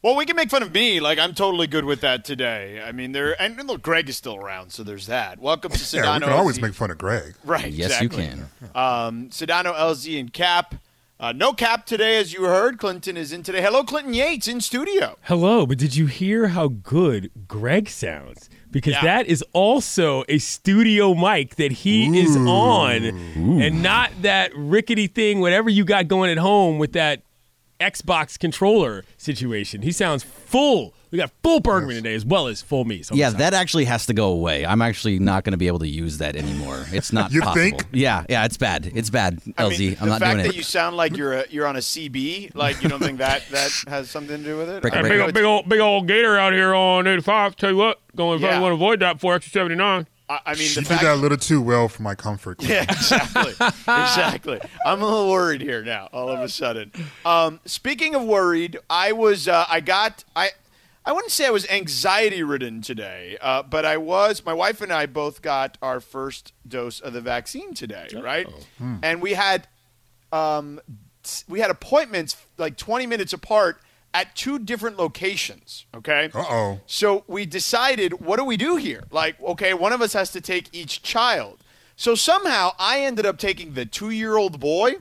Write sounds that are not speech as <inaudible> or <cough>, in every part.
Well, we can make fun of me. Like I'm totally good with that today. I mean, there and look, Greg is still around, so there's that. Welcome to Sedano. <laughs> Yeah, we can always LZ. make fun of Greg. right. Yes, exactly. you can. Um, Sedano, LZ, and Cap. Uh, no Cap today, as you heard. Clinton is in today. Hello, Clinton Yates in studio. Hello, but did you hear how good Greg sounds? Because Yeah. that is also a studio mic that he is on, and not that rickety thing, whatever you got going at home with that Xbox controller situation. He sounds full. We got full Bergman today as well as full me. So Yeah, that actually has to go away. I'm actually not going to be able to use that anymore. It's not <laughs> You possible. think? Yeah, yeah, it's bad. It's bad, I LZ. mean, I'm the fact that you sound like you're a, you're on a CB, like you don't think that that has something to do with it? Break I it, mean, break big, it. old, big old big old gator out here on 85. Tell you what, going if Yeah. I want to avoid that for extra 79. I, I mean, She the did that a little too well for my comfort. <laughs> Yeah, exactly. <laughs> exactly. I'm a little worried here now, all of a sudden. Um, speaking of worried, I was, uh, I got, I, I wouldn't say I was anxiety ridden today, uh, but I was, my wife and I both got our first dose of the vaccine today, right? And we had, um, we had appointments like 20 minutes apart at two different locations, okay? Uh oh. So we decided, what do we do here? Like, okay, one of us has to take each child. So somehow I ended up taking the two year old boy,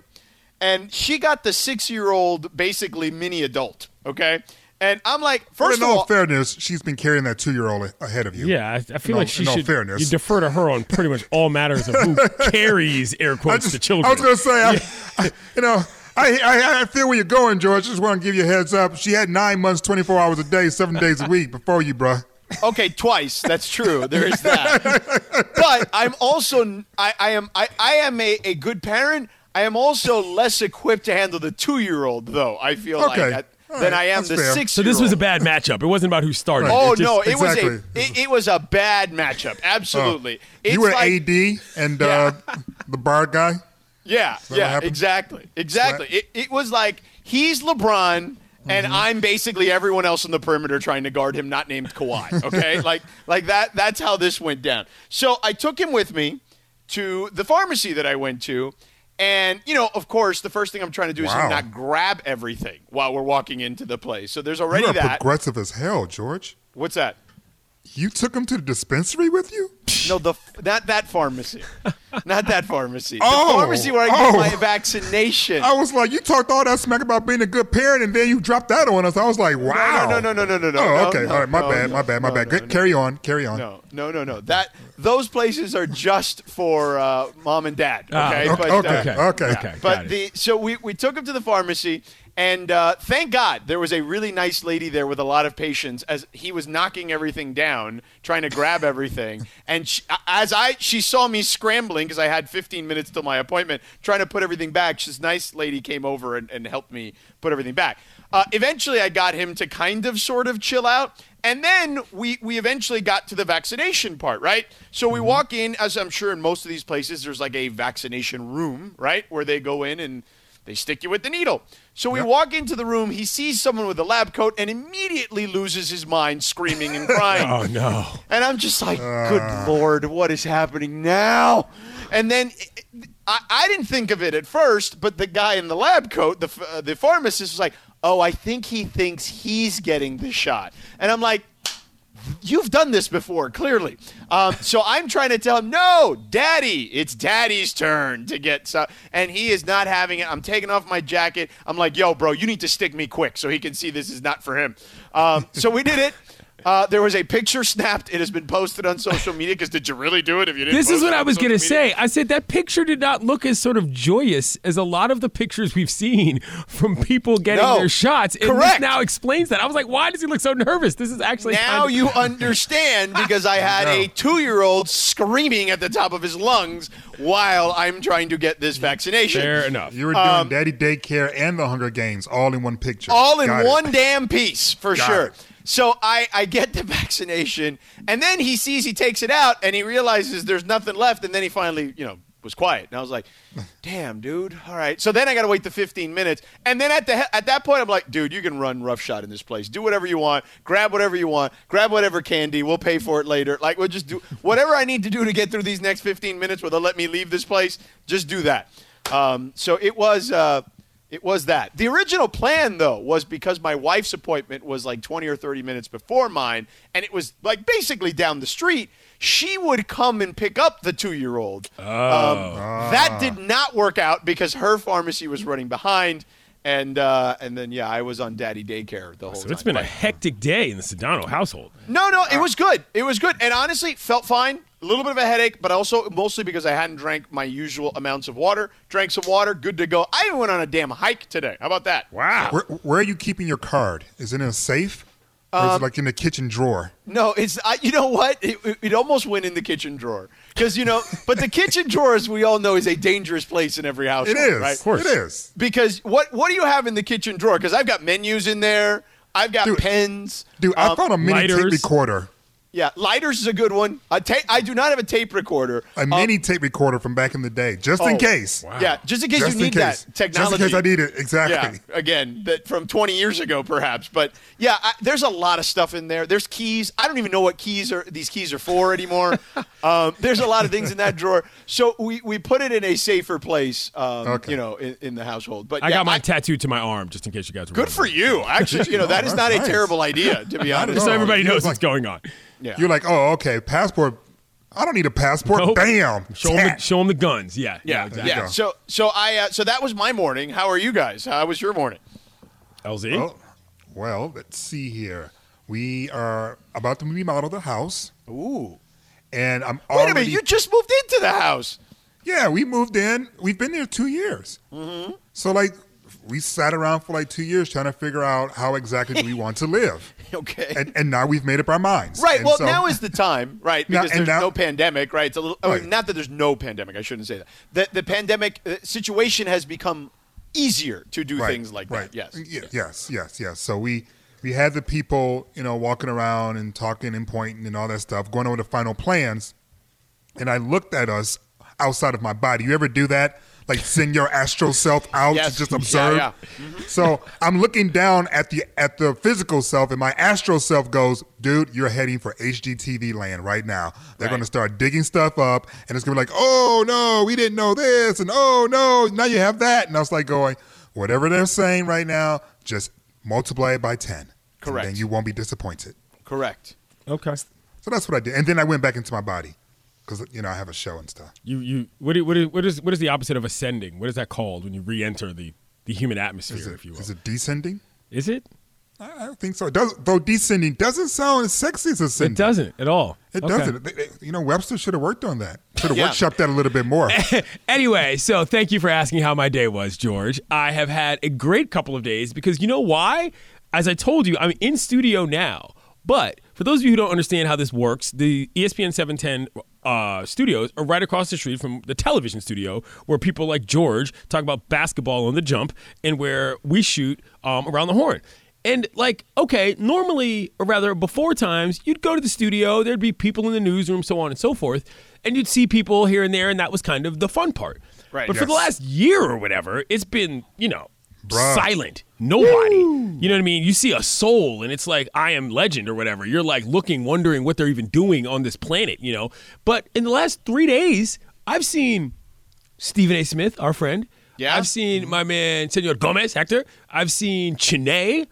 and she got the six year old, basically mini adult, okay? And I'm like, But first in of all all, fash, she's been carrying that two year old ahead of you. Yeah, I, I feel In all- like she in all should. fairness. You defer to her on pretty much all matters of who <laughs> carries air quotes just, the children. I was going to say, I, I, <laughs> you know, I, I I feel where you're going, George. I just want to give you a heads up. She had nine months, 24 hours a day, seven <laughs> days a week before you, bruh. okay, twice. That's true. There is that. <laughs> but I'm also I, I am I, I am a, a good parent. I am also less equipped to handle the two year old though. I feel Okay. like at- All than right. I am That's the fair. six. so this was a bad matchup. It wasn't about who started. Oh It just- no! It was a it, it was a bad matchup. Absolutely. It's you were like, AD and uh, the bar guy. Yeah, what yeah, happened? exactly, exactly. It, it was like he's LeBron. And Mm-hmm. I'm basically everyone else on the perimeter trying to guard him, not named Kawhi. Okay, <laughs> like like that. That's how this went down. So I took him with me to the pharmacy that I went to, and you know, of course, the first thing I'm trying to do is Wow. not grab everything while we're walking into the place. So there's already You are that. progressive as hell, George. What's that? You took him to the dispensary with you? No, the not that pharmacy, not that pharmacy. Oh, the pharmacy where I oh. get my vaccination. I was like, you talked all that smack about being a good parent, and then you dropped that on us. I was like, wow. No, no, no, no, no, no, no. Oh, okay. no, all right. My no, bad. no, my bad. My no, bad. Good. no, Carry on. Carry on. No, no, no, no. That those places are just for uh, mom and dad. Ah, Okay, okay, but, okay, uh, okay. Okay. got But the so we we took him to the pharmacy, and uh, thank God there was a really nice lady there with a lot of patience as he was knocking everything down, trying to grab everything. <laughs> And she, as I she saw me scrambling because I had 15 minutes till my appointment, trying to put everything back. This nice lady came over and, and helped me put everything back. Uh, eventually, I got him to kind of sort of chill out. And then we, we eventually got to the vaccination part, right? So we walk in, as I'm sure in most of these places, there's like a vaccination room, right? Where they go in and they stick you with the needle. So we walk into the room, he sees someone with a lab coat and immediately loses his mind, screaming and crying. oh no. And I'm just like, good lord, what is happening now? And then I, I didn't think of it at first, but the guy in the lab coat, the, uh, the pharmacist, was like, oh, I think he thinks he's getting the shot. And I'm like, You've done this before, clearly. Um, so I'm trying to tell him, no, daddy, it's daddy's turn to get so and he is not having it. I'm taking off my jacket. I'm like, yo, bro, you need to stick me quick so he can see this is not for him. Um, so we did it. Uh, there was a picture snapped. It has been posted on social media. Because did you really do it? If you didn't, This is what it I was going to media? say. I said that picture did not look as sort of joyous as a lot of the pictures we've seen from people getting No. their shots. And Correct. this now explains that. I was like, why does he look so nervous? This is actually Now kind of- you understand because I <laughs> had a two-year-old screaming at the top of his lungs while I'm trying to get this vaccination. Fair enough. You were doing Daddy Daycare and the Hunger Games all in one picture. Um, all in Got it. one damn piece for Got sure. it. So I, I get the <laughs> vaccination, and then he sees he takes it out, and he realizes there's nothing left, and then he finally, you know, was quiet. And I was like, <laughs> "Damn, dude. All right." So then I got to wait the 15 minutes, and then at the at that point, I'm like, "Dude, you can run roughshod in this place. Do whatever you want. Grab whatever you want. Grab whatever candy. We'll pay for it later. Like we'll just do <laughs> whatever I need to do to get through these next 15 minutes, where they'll let me leave this place. Just do that." Um, so it was. Uh, It was that. The original plan, though, was because my wife's appointment was like 20 or 30 minutes before mine, and it was like basically down the street. She would come and pick up the two year old. Um, that did not work out because her pharmacy was running behind. And uh, and then yeah, I was on daddy daycare the whole So time. it's been a hectic day in the Sedano household. no, no, it was good. It was good, and honestly, felt fine. A little bit of a headache, but also mostly because I hadn't drank my usual amounts of water. Drank some water, good to go. I even went on a damn hike today. How about that? Wow. Where, where are you keeping your card? Is it in a safe? Or Um, is it like in the kitchen drawer? No, it's I, you know what? It, it- it almost went in the kitchen drawer because you know, <laughs> but the kitchen drawer, as we all know, is a dangerous place in every house. It is. right? Of course. It is. Because what what do you have in the kitchen drawer? Because I've got menus in there. I've got Dude, pens. Dude, I Um, found a mini tape lighters. recorder. Yeah, lighters is a good one. A ta- I do not have a tape recorder. A Um, mini tape recorder from back in the day, just oh, in case. Yeah, just in case Just you need case. that technology. Just in case I need it. Exactly. Yeah, again, that from 20 years ago, perhaps. But yeah, I, there's a lot of stuff in there. There's keys. I don't even know what keys are these keys are for anymore. <laughs> um, there's a lot of things in that drawer. So we, we put it in a safer place, um, Okay. you know, in, in the household. But I yeah, got mine tattooed to my arm, just in case you guys. Were good for you. Actually, you know that <laughs> is not a terrible idea, to be honest. Just so everybody knows what's going on. Yeah. You're like, oh, okay, passport. I don't need a passport. Nope. Bam. Show them, the, Tat. show 'em the guns. Yeah. yeah, exactly. yeah. So so I uh, so that was my morning. How are you guys? How was your morning? LZ. Oh, well, let's see here. We are about to remodel the house, Ooh. and I'm Wait already. a minute, you just moved into the house. Yeah, we moved in. We've been there two years. Mm-hmm. So like, we sat around for like two years trying to figure out how exactly do we want to live, <laughs> Okay. and, and now we've made up our minds. Right. And Well, so- now is the time, <laughs> right? Because and there's now- no pandemic, right? It's a little. I mean, not that there's no pandemic. I shouldn't say that. The the pandemic uh, situation has become easier to do right, things like right. that. Yes. Y- yes, yes, yes. So we we had the people, you know, walking around and talking and pointing and all that stuff, going over the final plans, and I looked at us outside of my body. You ever do that? Like send your astral self out Yes. to just Yeah, observe. yeah. Mm-hmm. So I'm looking down at the at the physical self, and my astral self goes, "Dude, you're heading for HGTV land right now. They're Right. going to start digging stuff up, and it's going to be like, oh no, we didn't know this, and oh no, now you have that." And I was like, going, whatever they're saying right now, just multiply it by ten. Correct. And then you won't be disappointed. Correct. Okay. So that's what I did, and then I went back into my body because you know I have a show and stuff. You you what do, what is, what is what is the opposite of ascending? What is that called when you re-enter the the human atmosphere, Is it, if you will? is it descending? Is it? I I don't think so. It does, though descending doesn't sound as sexy as ascending. It doesn't at all. It Okay. doesn't. They- they- You know, Webster should have worked on that. Should have Yeah. workshopped that a little bit more. <laughs> Anyway, so thank you for asking how my day was, George. I have had a great couple of days because you know why? As I told you, I'm in studio now. But for those of you who don't understand how this works, the ESPN 710 uh, studios are right across the street from the television studio where people like George talk about basketball on the jump and where we shoot um, around the horn. And like, okay, normally, or rather before times, you'd go to the studio, there'd be people in the newsroom, so on and so forth, and you'd see people here and there, and that was kind of the fun part. Right. But for the last year or whatever, it's been, you know, Bruh. silent. Nobody. You know what I mean? You see a soul and it's like I am legend or whatever. You're like looking, wondering what they're even doing on this planet, you know? But in the last three days, I've seen Stephen A. Smith, our friend. Yeah? I've seen my man Senor Gomez, Hector. I've seen Chiney.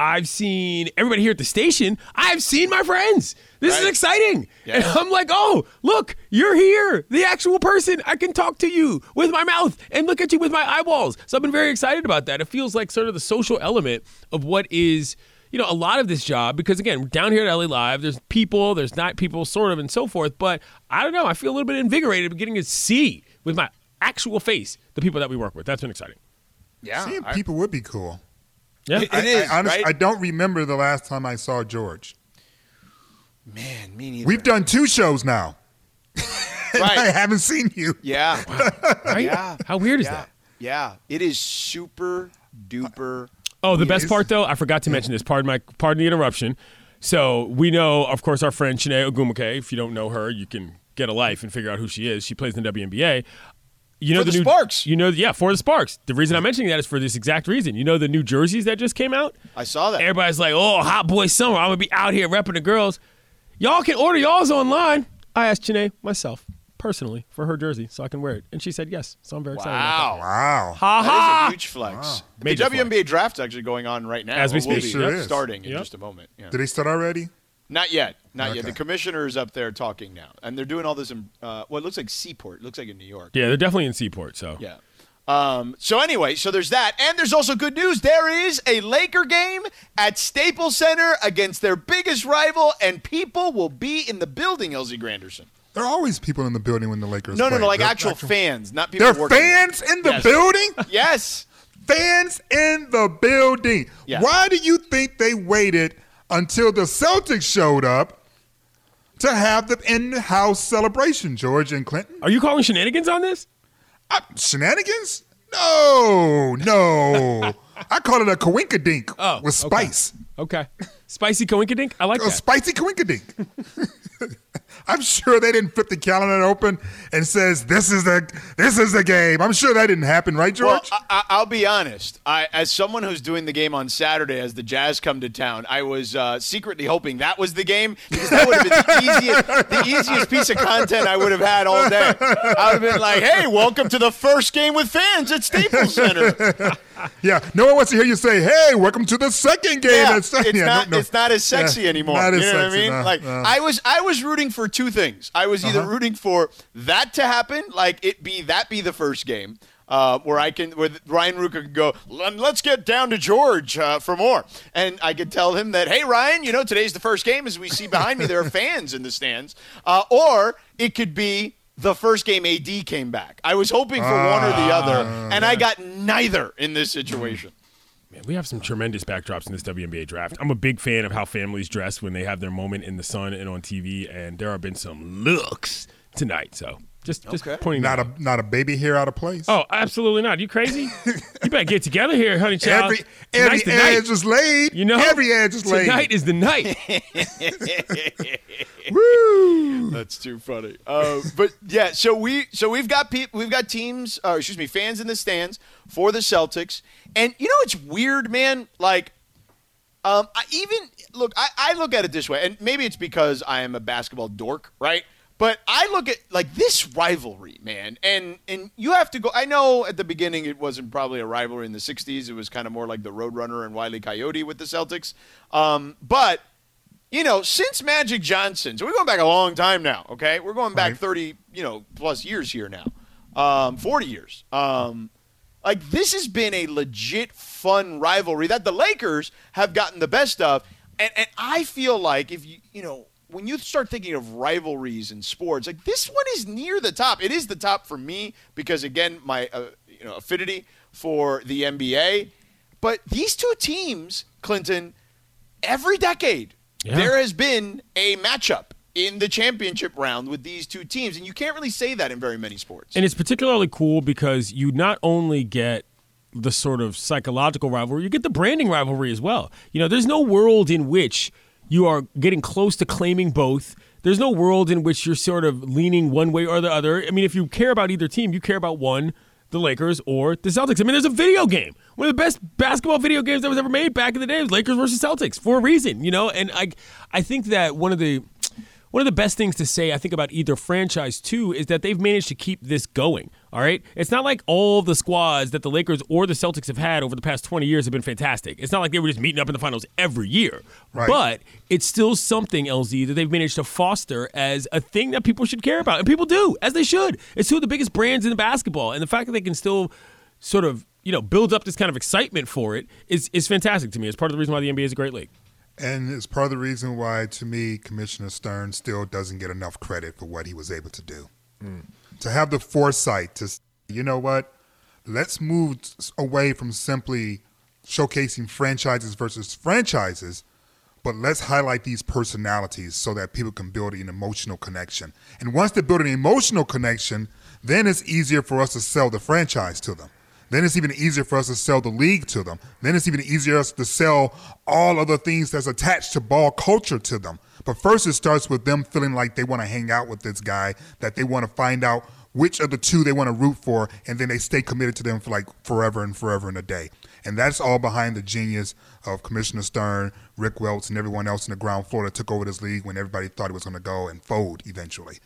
I've seen everybody here at the station. I've seen my friends. This is exciting. Yeah. And I'm like, oh, look, you're here. The actual person. I can talk to you with my mouth and look at you with my eyeballs. So I've been very excited about that. It feels like sort of the social element of what is, you know, a lot of this job. Because again, down here at LA Live, there's people, there's not people, sort of, and so forth. But I don't know. I feel a little bit invigorated getting to see with my actual face the people that we work with. That's been exciting. Yeah. Seeing I- people would be cool. Yeah. It I, is, I, honest- right? I don't remember the last time I saw George. Man, me neither. We've done two shows now. <laughs> Right. I haven't seen you. Yeah. <laughs> right? Yeah. How weird is yeah. that? Yeah. It is super duper. Oh, the Yeah, best part though, I forgot to mention this. Pardon my pardon the interruption. So we know, of course, our friend Chiney Ogwumike. If you don't know her, you can get a life and figure out who she is. She plays in the WNBA. You know For the new Sparks. You know, yeah, for the Sparks. The reason I'm mentioning that is for this exact reason. You know the new jerseys that just came out. I saw that. Everybody's like, "Oh, hot boy summer! I'm gonna be out here repping the girls." Y'all can order y'all's online. I asked Chiney myself. personally for her jersey so I can wear it, and she said yes. So I'm very excited. About Wow. Wow. that. Ha That is ha! a huge flex. The Major WNBA draft's actually going on right now. As we Or will speak. be Sure is. starting in just a moment. Yeah. Did they start already? Not yet. Not yet. The commissioner is up there talking now, and they're doing all this in uh, what looks like Seaport. It looks like in New York. Yeah, they're definitely in Seaport. So Yeah. Um, so anyway, so there's that, and there's also good news. There is a Laker game at Staples Center against their biggest rival, and people will be in the building. LZ Granderson. There are always people in the building when the Lakers No, no, play. no, like They're actual fans, not people. There are fans in the Yes. building? Yes. fans in the building. Yeah. Why do you think they waited until the Celtics showed up to have the in-house celebration, George and Clinton? are you calling shenanigans on this? Uh, shenanigans? No, no. <laughs> I call it a coinkadink Oh, with okay. spice. Okay, spicy coinkadink. I like A that. spicy coinkadink. <laughs> I'm sure they didn't flip the calendar open and says this is the this is the game. I'm sure that didn't happen, right, George? I, I- I'll be honest. I, as someone who's doing the game on Saturday, as the Jazz come to town, I was uh, secretly hoping that was the game because that would have been the <laughs> easiest, the easiest piece of content I would have had all day. I would have been like, "Hey, welcome to the first game with fans at Staples Center." <laughs> yeah, no one wants to hear you say, "Hey, welcome to the second game." Yeah, It's, yeah, not. no, no. It's not as sexy Yeah, anymore. you know what I mean? no, like. I was, I was rooting for two things. I was either Uh-huh. rooting for that to happen, like it be that be the first game. Uh, where I can, where Ryan Ruka can go, "Let- let's get down to George uh, for more, and I could tell him that, hey Ryan, you know today's the first game. As we see behind me, there are <laughs> fans in the stands, uh, or it could be the first game AD came back. I was hoping for one or the ah, other, and I got neither in this situation. Man, we have some tremendous backdrops in this WNBA draft. I'm a big fan of how families dress when they have their moment in the sun and on TV, and there have been some looks tonight. So just, just Okay. pointing not that a not a baby hair out of place. Oh, absolutely not. You crazy? you better get together here, honey child. every every Tonight's the night. is laid. You know, every edge is laid. Tonight is the night. <laughs> <laughs> Woo! That's too funny. Uh, but yeah, so we so we've got pe- we've got teams, uh, excuse me, fans in the stands for the Celtics, and you know it's weird, man. Like, um, I even look, I, I look at it this way, and maybe it's because I am a basketball dork, right? But I look at like this rivalry, man, and and you have to go. I know at the beginning it wasn't probably a rivalry in the '60s; it was kind of more like the Roadrunner and Wiley Coyote with the Celtics. Um, but you know, since Magic Johnson, so we're going back a long time now. Okay, we're going back Right. thirty, you know, plus years here now, um, forty years. Um, like this has been a legit fun rivalry that the Lakers have gotten the best of, and and I feel like if you you know when you start thinking of rivalries in sports, like this one is near the top. It is the top for me because again, my uh, you know affinity for the NBA, but these two teams, Clinton, every decade Yeah. there has been a matchup in the championship round with these two teams, and you can't really say that in very many sports. And it's particularly cool because you not only get the sort of psychological rivalry, you get the branding rivalry as well. You know, there's no world in which you are getting close to claiming both. There's no world in which you're sort of leaning one way or the other. I mean, if you care about either team, you care about one, the Lakers or the Celtics. I mean, there's a video game. One of the best basketball video games that was ever made back in the day was Lakers versus Celtics for a reason, you know? And I I think that one of the one of the best things to say, I think, about either franchise too, is that they've managed to keep this going. All right, it's not like all the squads that the Lakers or the Celtics have had over the past twenty years have been fantastic. It's not like they were just meeting up in the finals every year. Right. But it's still something, LZ, that they've managed to foster as a thing that people should care about, and people do, as they should. It's two of the biggest brands in the basketball, and the fact that they can still sort of you know build up this kind of excitement for it is is fantastic to me. It's part of the reason why the NBA is a great league. And it's part of the reason why, to me, Commissioner Stern still doesn't get enough credit for what he was able to do. Mm. To have the foresight to, you know what, let's move away from simply showcasing franchises versus franchises, but let's highlight these personalities so that people can build an emotional connection. And once they build an emotional connection, then it's easier for us to sell the franchise to them. Then it's even easier for us to sell the league to them. Then it's even easier to sell all other things that's attached to ball culture to them. But first, it starts with them feeling like they want to hang out with this guy, that they want to find out which of the two they want to root for, and then they stay committed to them for like forever and forever and a day. And that's all behind the genius of Commissioner Stern, Rick Welts, and everyone else in the ground floor that took over this league when everybody thought it was going to go and fold eventually.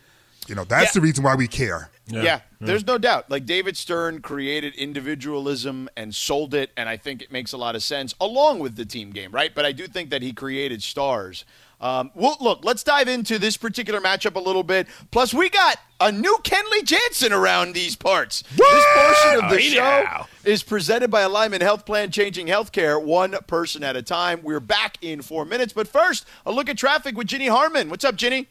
You know, that's Yeah. the reason why we care. Yeah, there's no doubt. Like David Stern created individualism and sold it, and I think it makes a lot of sense along with the team game, right? But I do think that he created stars. Um, well, look, let's dive into this particular matchup a little bit. Plus, we got a new Kenley Jansen around these parts. This portion of the Hey show now. is presented by Alignment Health Plan, changing healthcare one person at a time. We're back in four minutes, but first, a look at traffic with Ginny Harmon. What's up, Ginny?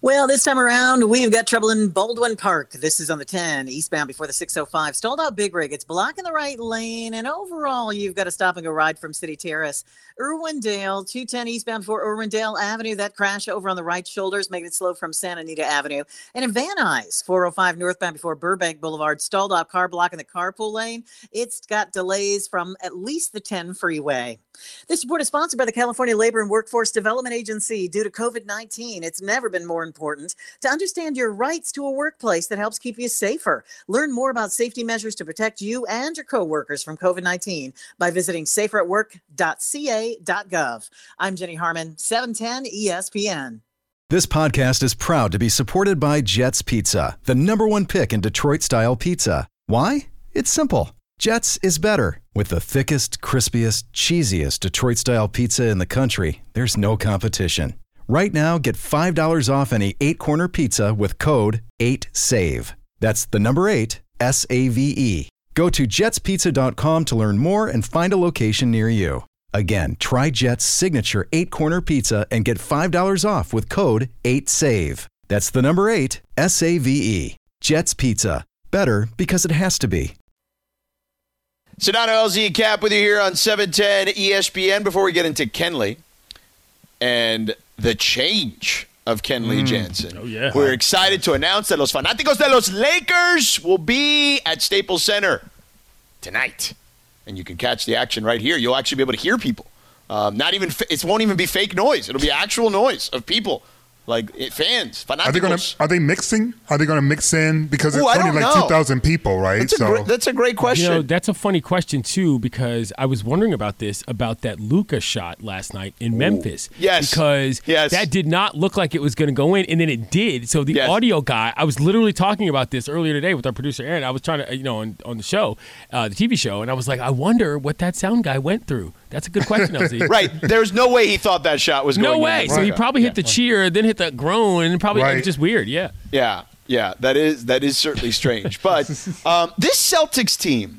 Well, this time around, we've got trouble in Baldwin Park. This is on the 10, eastbound before the 605. Stalled out Big Rig. It's blocking the right lane. And overall, you've got to stop and go ride from City Terrace. Irwindale, 210 eastbound before Irwindale Avenue. That crash over on the right shoulders, making it slow from Santa Anita Avenue. And in Van Nuys, 405 northbound before Burbank Boulevard. Stalled out car blocking the carpool lane. It's got delays from at least the 10 freeway. This report is sponsored by the California Labor and Workforce Development Agency. Due to COVID 19, it's never been more important to understand your rights to a workplace that helps keep you safer. Learn more about safety measures to protect you and your coworkers from COVID 19 by visiting saferatwork.ca.gov. I'm Jenny Harmon, E 710 ESPN. This podcast is proud to be supported by Jets Pizza, the number one pick in Detroit style pizza. Why? It's simple. Jets is better. With the thickest, crispiest, cheesiest Detroit style pizza in the country, there's no competition. Right now, get $5 off any eight corner pizza with code 8SAVE. That's the number eight, S A V E. Go to jetspizza.com to learn more and find a location near you. Again, try Jet's signature eight corner pizza and get $5 off with code 8SAVE. That's the number eight, S A V E. Jet's Pizza. Better because it has to be. Sedano LZ Cap with you here on 710 ESPN. Before we get into Kenley and the change of Kenley Jansen. Oh, yeah. We're excited to announce that Los Fanáticos de los Lakers will be at Staples Center tonight. And you can catch the action right here. You'll actually be able to hear people. Um, not even, it won't even be fake noise. It'll be actual noise of people, like it, fans, Fanáticos. Are they going to? Are they mixing? Are they going to mix in because it's Ooh, only like know. two thousand people, right? That's, a great, that's a great question. You know, that's a funny question too because I was wondering about this about that Luka shot last night in Memphis. Yes. because Yes. that did not look like it was going to go in, and then it did. So the Yes. audio guy, I was literally talking about this earlier today with our producer Aaron. I was trying to, you know, on, on the show, uh, the TV show, and I was like, I wonder what that sound guy went through. That's a good question, LZ. <laughs> right. There's no way he thought that shot was No going No way. in. So he probably hit the cheer, then hit the groan, and probably it Right. was just weird. Yeah. Yeah, yeah, that is that is certainly strange. But <laughs> um, this Celtics team.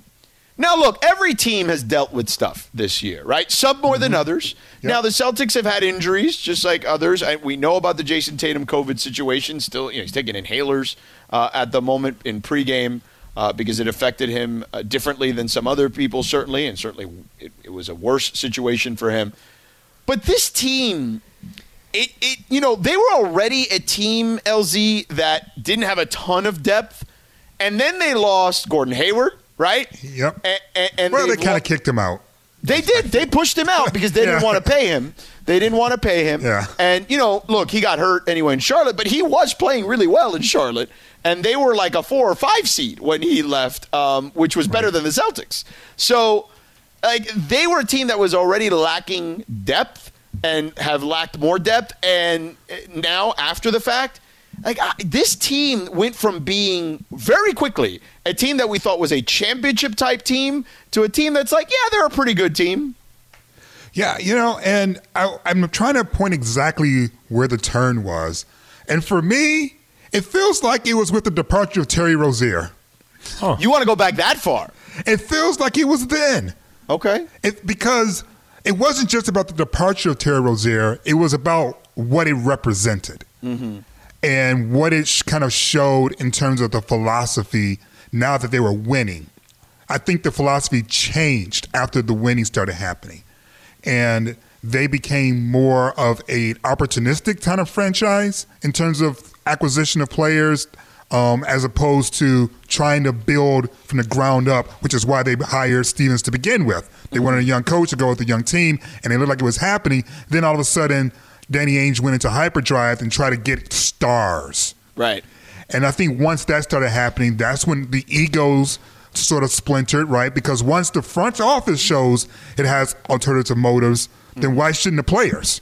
Now, look, every team has dealt with stuff this year, right? Some more than others. Now, the Celtics have had injuries, just like others. I, we know about the Jayson Tatum COVID situation. Still, you know, he's taking inhalers uh, at the moment in pregame uh, because it affected him uh, differently than some other people, certainly, and certainly it, it was a worse situation for him. But this team, it, it you know they were already a team LZ that didn't have a ton of depth, and then they lost Gordon Hayward, right? Yep. And, and, and well, they kind of kicked him out. they did. They pushed him out because they didn't want to pay him. They didn't want to pay him. Yeah. And you know, look, he got hurt anyway in Charlotte, but he was playing really well in Charlotte, and they were like a four or five seed when he left, um, which was better than the Celtics. So, like, they were a team that was already lacking depth and have lacked more depth, and now after the fact. Like I, this team went from being very quickly a team that we thought was a championship type team to a team that's like, yeah, they're a pretty good team. Yeah, you know, and I, I'm trying to point exactly where the turn was, and for me, it feels like it was with the departure of Terry Rozier. You want to go back that far? It feels like it was then. Okay. It, because it wasn't just about the departure of Terry Rozier, it was about what it represented mm-hmm. and what it sh- kind of showed in terms of the philosophy now that they were winning. I think the philosophy changed after the winning started happening. And they became more of a opportunistic kind of franchise in terms of acquisition of players, um, as opposed to trying to build from the ground up, which is why they hired Stevens to begin with. They wanted a young coach to go with a young team, and it looked like it was happening. Then all of a sudden, Danny Ainge went into hyperdrive and tried to get stars. Right. And I think once that started happening, that's when the egos sort of splintered, right? Because once the front office shows it has alternative motives, then why shouldn't the players,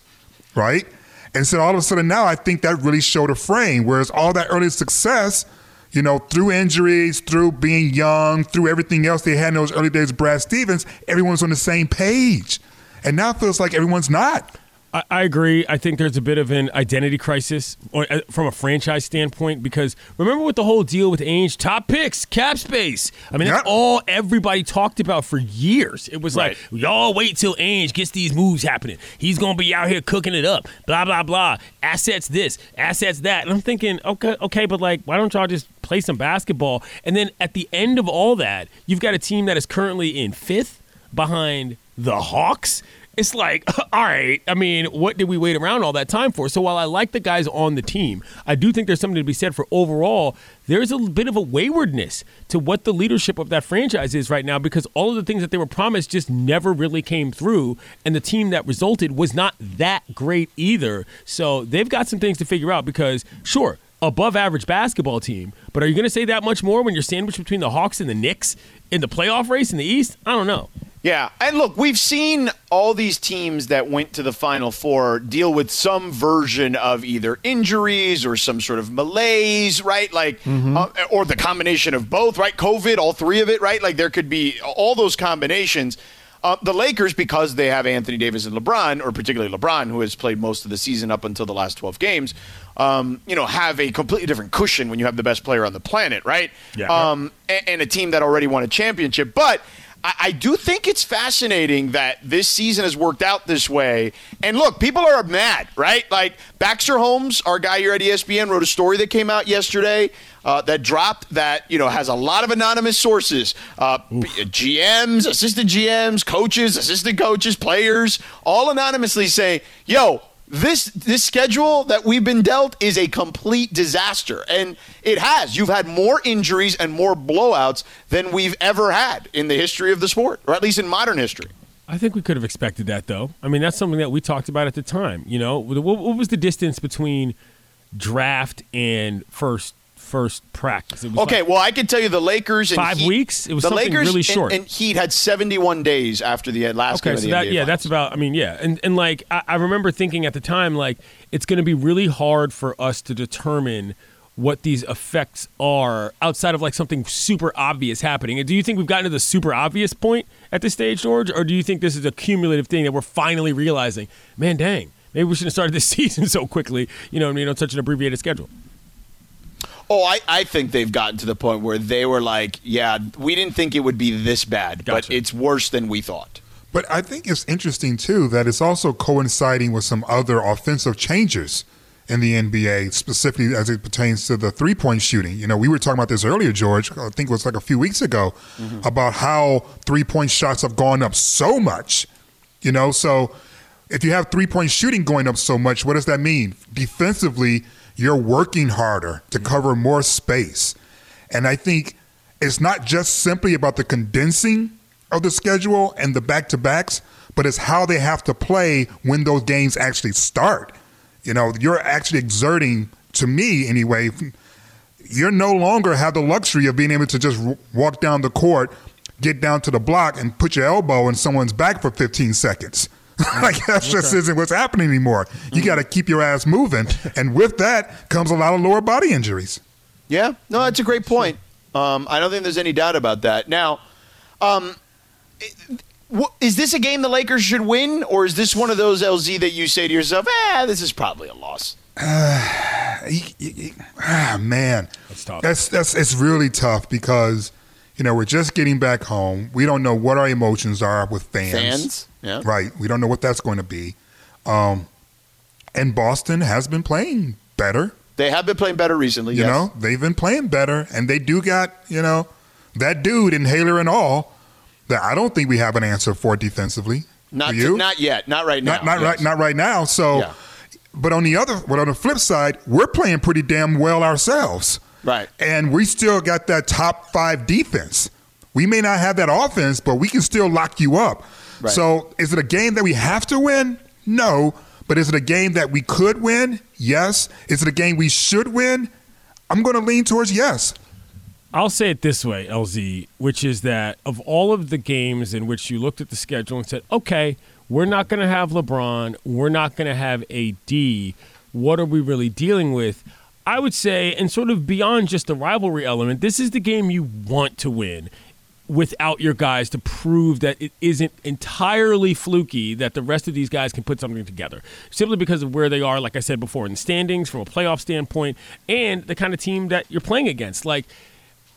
right? And so all of a sudden now, I think that really showed a frame. Whereas all that early success, you know, through injuries, through being young, through everything else they had in those early days Brad Stevens, everyone's on the same page. And now it feels like everyone's not. I, I agree. I think there's a bit of an identity crisis or, uh, from a franchise standpoint because remember with the whole deal with Ainge, top picks, cap space. I mean, that's all everybody talked about for years. It was Right. like, y'all wait till Ainge gets these moves happening. He's going to be out here cooking it up, blah, blah, blah. Assets this, assets that. And I'm thinking, okay, okay, but like, why don't y'all just play some basketball? And then at the end of all that, you've got a team that is currently in fifth behind the Hawks. It's like, <laughs> all right, I mean, what did we wait around all that time for? So while I like the guys on the team, I do think there's something to be said for overall, there's a bit of a waywardness to what the leadership of that franchise is right now because all of the things that they were promised just never really came through. And the team that resulted was not that great either. So they've got some things to figure out because, sure, above average basketball team, but are you going to say that much more when you're sandwiched between the Hawks and the Knicks in the playoff race in the East? I don't know. Yeah, and look, we've seen all these teams that went to the Final Four deal with some version of either injuries or some sort of malaise, right? Like, uh, or the combination of both, right? COVID, all three of it, right? Like, there could be all those combinations. Uh, the Lakers, because they have Anthony Davis and LeBron, or particularly LeBron, who has played most of the season up until the last 12 games, um, you know, have a completely different cushion when you have the best player on the planet, right? Yeah. Um, and, and a team that already won a championship. But I, I do think it's fascinating that this season has worked out this way. And look, people are mad, right? Like Baxter Holmes, our guy here at ESPN, wrote a story that came out yesterday uh, that dropped that you know has a lot of anonymous sources, uh, GMs, assistant GMs, coaches, assistant coaches, players, all anonymously say, "Yo." this this schedule that we've been dealt is a complete disaster and it has you've had more injuries and more blowouts than we've ever had in the history of the sport or at least in modern history I think we could have expected that, though. I mean, that's something that we talked about at the time. You know, what, what was the distance between draft and first first practice? It was okay like well i can tell you the lakers and Five Heat- weeks? It was the something lakers really short. and, heat had 71 days after the last game Okay, of so that NBA yeah, Finals. that's about. I mean, yeah, and and like I, I remember thinking at the time, like it's going to be really hard for us to determine what these effects are outside of like something super obvious happening. And do you think we've gotten to the super obvious point at this stage, George, or do you think this is a cumulative thing that we're finally realizing? Man, dang, maybe we should have started this <laughs> season so quickly. You know, I mean, on such an abbreviated schedule. Oh, I, I think they've gotten to the point where they were like, yeah, we didn't think it would be this bad, but it's worse than we thought. But I think it's interesting too that it's also coinciding with some other offensive changes in the NBA, specifically as it pertains to the three point shooting. You know, we were talking about this earlier, George. I think it was like a few weeks ago mm-hmm. about how three point shots have gone up so much. You know, so if you have three point shooting going up so much, what does that mean? Defensively, you're working harder to mm-hmm. cover more space. And I think it's not just simply about the condensing of the schedule and the back to backs, but it's how they have to play when those games actually start. You know, you're actually exerting, to me anyway, you're no longer have the luxury of being able to just walk down the court, get down to the block, and put your elbow in someone's back for 15 seconds. <laughs> like that just isn't what's happening anymore. You got to keep your ass moving, and with that comes a lot of lower body injuries. Yeah, no, that's a great point. Um, I don't think there's any doubt about that. Now, um, it- is this a game the Lakers should win, or is this one of those LZ that you say to yourself, "Ah, this is probably a loss"? He- he- he- ah, man, That's tough. That's that's it's really tough because you know we're just getting back home. We don't know what our emotions are with fans. Fans, yeah. right? We don't know what that's going to be. Um, and Boston has been playing better. They have been playing better recently. You yes. know, they've been playing better, and they do got you know that dude inhaler and all that I don't think we have an answer for defensively. not you? not yet, not right now. not not yes. right not right now. So, Yeah. but on the other, but on the flip side, we're playing pretty damn well ourselves. Right. And we still got that top five defense. We may not have that offense, but we can still lock you up. Right. So, is it a game that we have to win? No. But is it a game that we could win? Yes. Is it a game we should win? I'm going to lean towards yes. I'll say it this way, LZ, which is that of all of the games in which you looked at the schedule and said, okay, We're not going to have LeBron. We're not going to have AD. What are we really dealing with? I would say, and sort of beyond just the rivalry element, this is the game you want to win without your guys to prove that it isn't entirely fluky that the rest of these guys can put something together simply because of where they are like i said before in the standings from a playoff standpoint and the kind of team that you're playing against like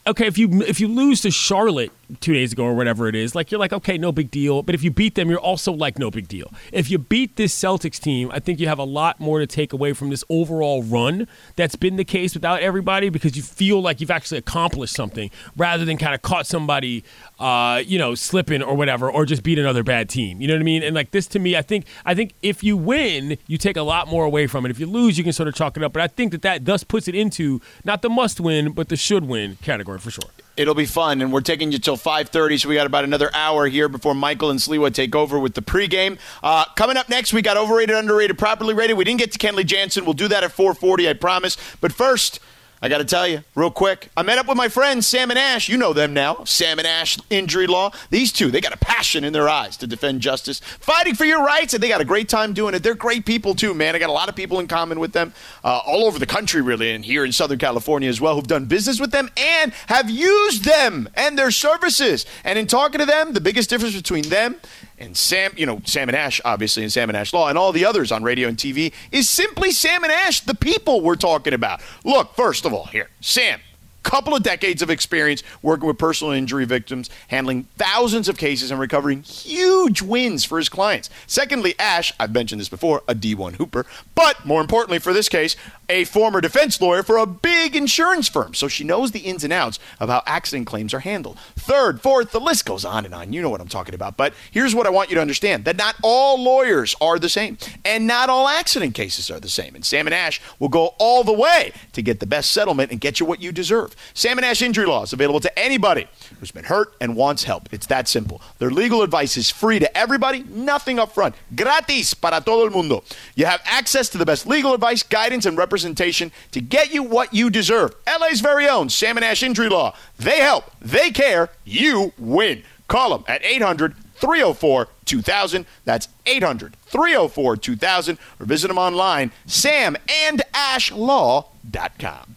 okay, if you if you lose to Charlotte two days ago or whatever it is, like you're like, okay, no big deal. But if you beat them, you're also like, no big deal. If you beat this Celtics team, I think you have a lot more to take away from this overall run that's been the case without everybody because you feel like you've actually accomplished something rather than kind of caught somebody, uh, you know, slipping or whatever, or just beat another bad team. You know what I mean? And like this to me, I think I think if you win, you take a lot more away from it. If you lose, you can sort of chalk it up. But I think that that thus puts it into not the must win, but the should win category for sure. It'll be fun, and we're taking you till 5:30, so we got about another hour here before Michael and Sliwa take over with the pregame. Uh, coming up next, we got overrated, underrated, properly rated. We didn't get to Kenley Jansen. We'll do that at 4:40, I promise. But first. I got to tell you, real quick, I met up with my friends Sam and Ash. You know them now. Sam and Ash Injury Law. These two, they got a passion in their eyes to defend justice, fighting for your rights, and they got a great time doing it. They're great people, too, man. I got a lot of people in common with them uh, all over the country, really, and here in Southern California as well, who've done business with them and have used them and their services. And in talking to them, the biggest difference between them and Sam, you know, Sam and Ash, obviously, and Sam and Ash Law, and all the others on radio and TV is simply Sam and Ash, the people we're talking about. Look, first of all, here, Sam, couple of decades of experience working with personal injury victims, handling thousands of cases and recovering huge wins for his clients. Secondly, Ash, I've mentioned this before, a D1 Hooper, but more importantly for this case, a former defense lawyer for a big insurance firm, so she knows the ins and outs of how accident claims are handled. Third, fourth, the list goes on and on. You know what I'm talking about. But here's what I want you to understand that not all lawyers are the same, and not all accident cases are the same. And Sam and Ash will go all the way to get the best settlement and get you what you deserve. Sam and Ash Injury Law is available to anybody who's been hurt and wants help. It's that simple. Their legal advice is free to everybody, nothing up front. Gratis para todo el mundo. You have access to the best legal advice, guidance, and representation to get you what you deserve. LA's very own Sam and Ash Injury Law. They help, they care, you win. Call them at 800 304 2000. That's 800 304 2000. Or visit them online, samandashlaw.com.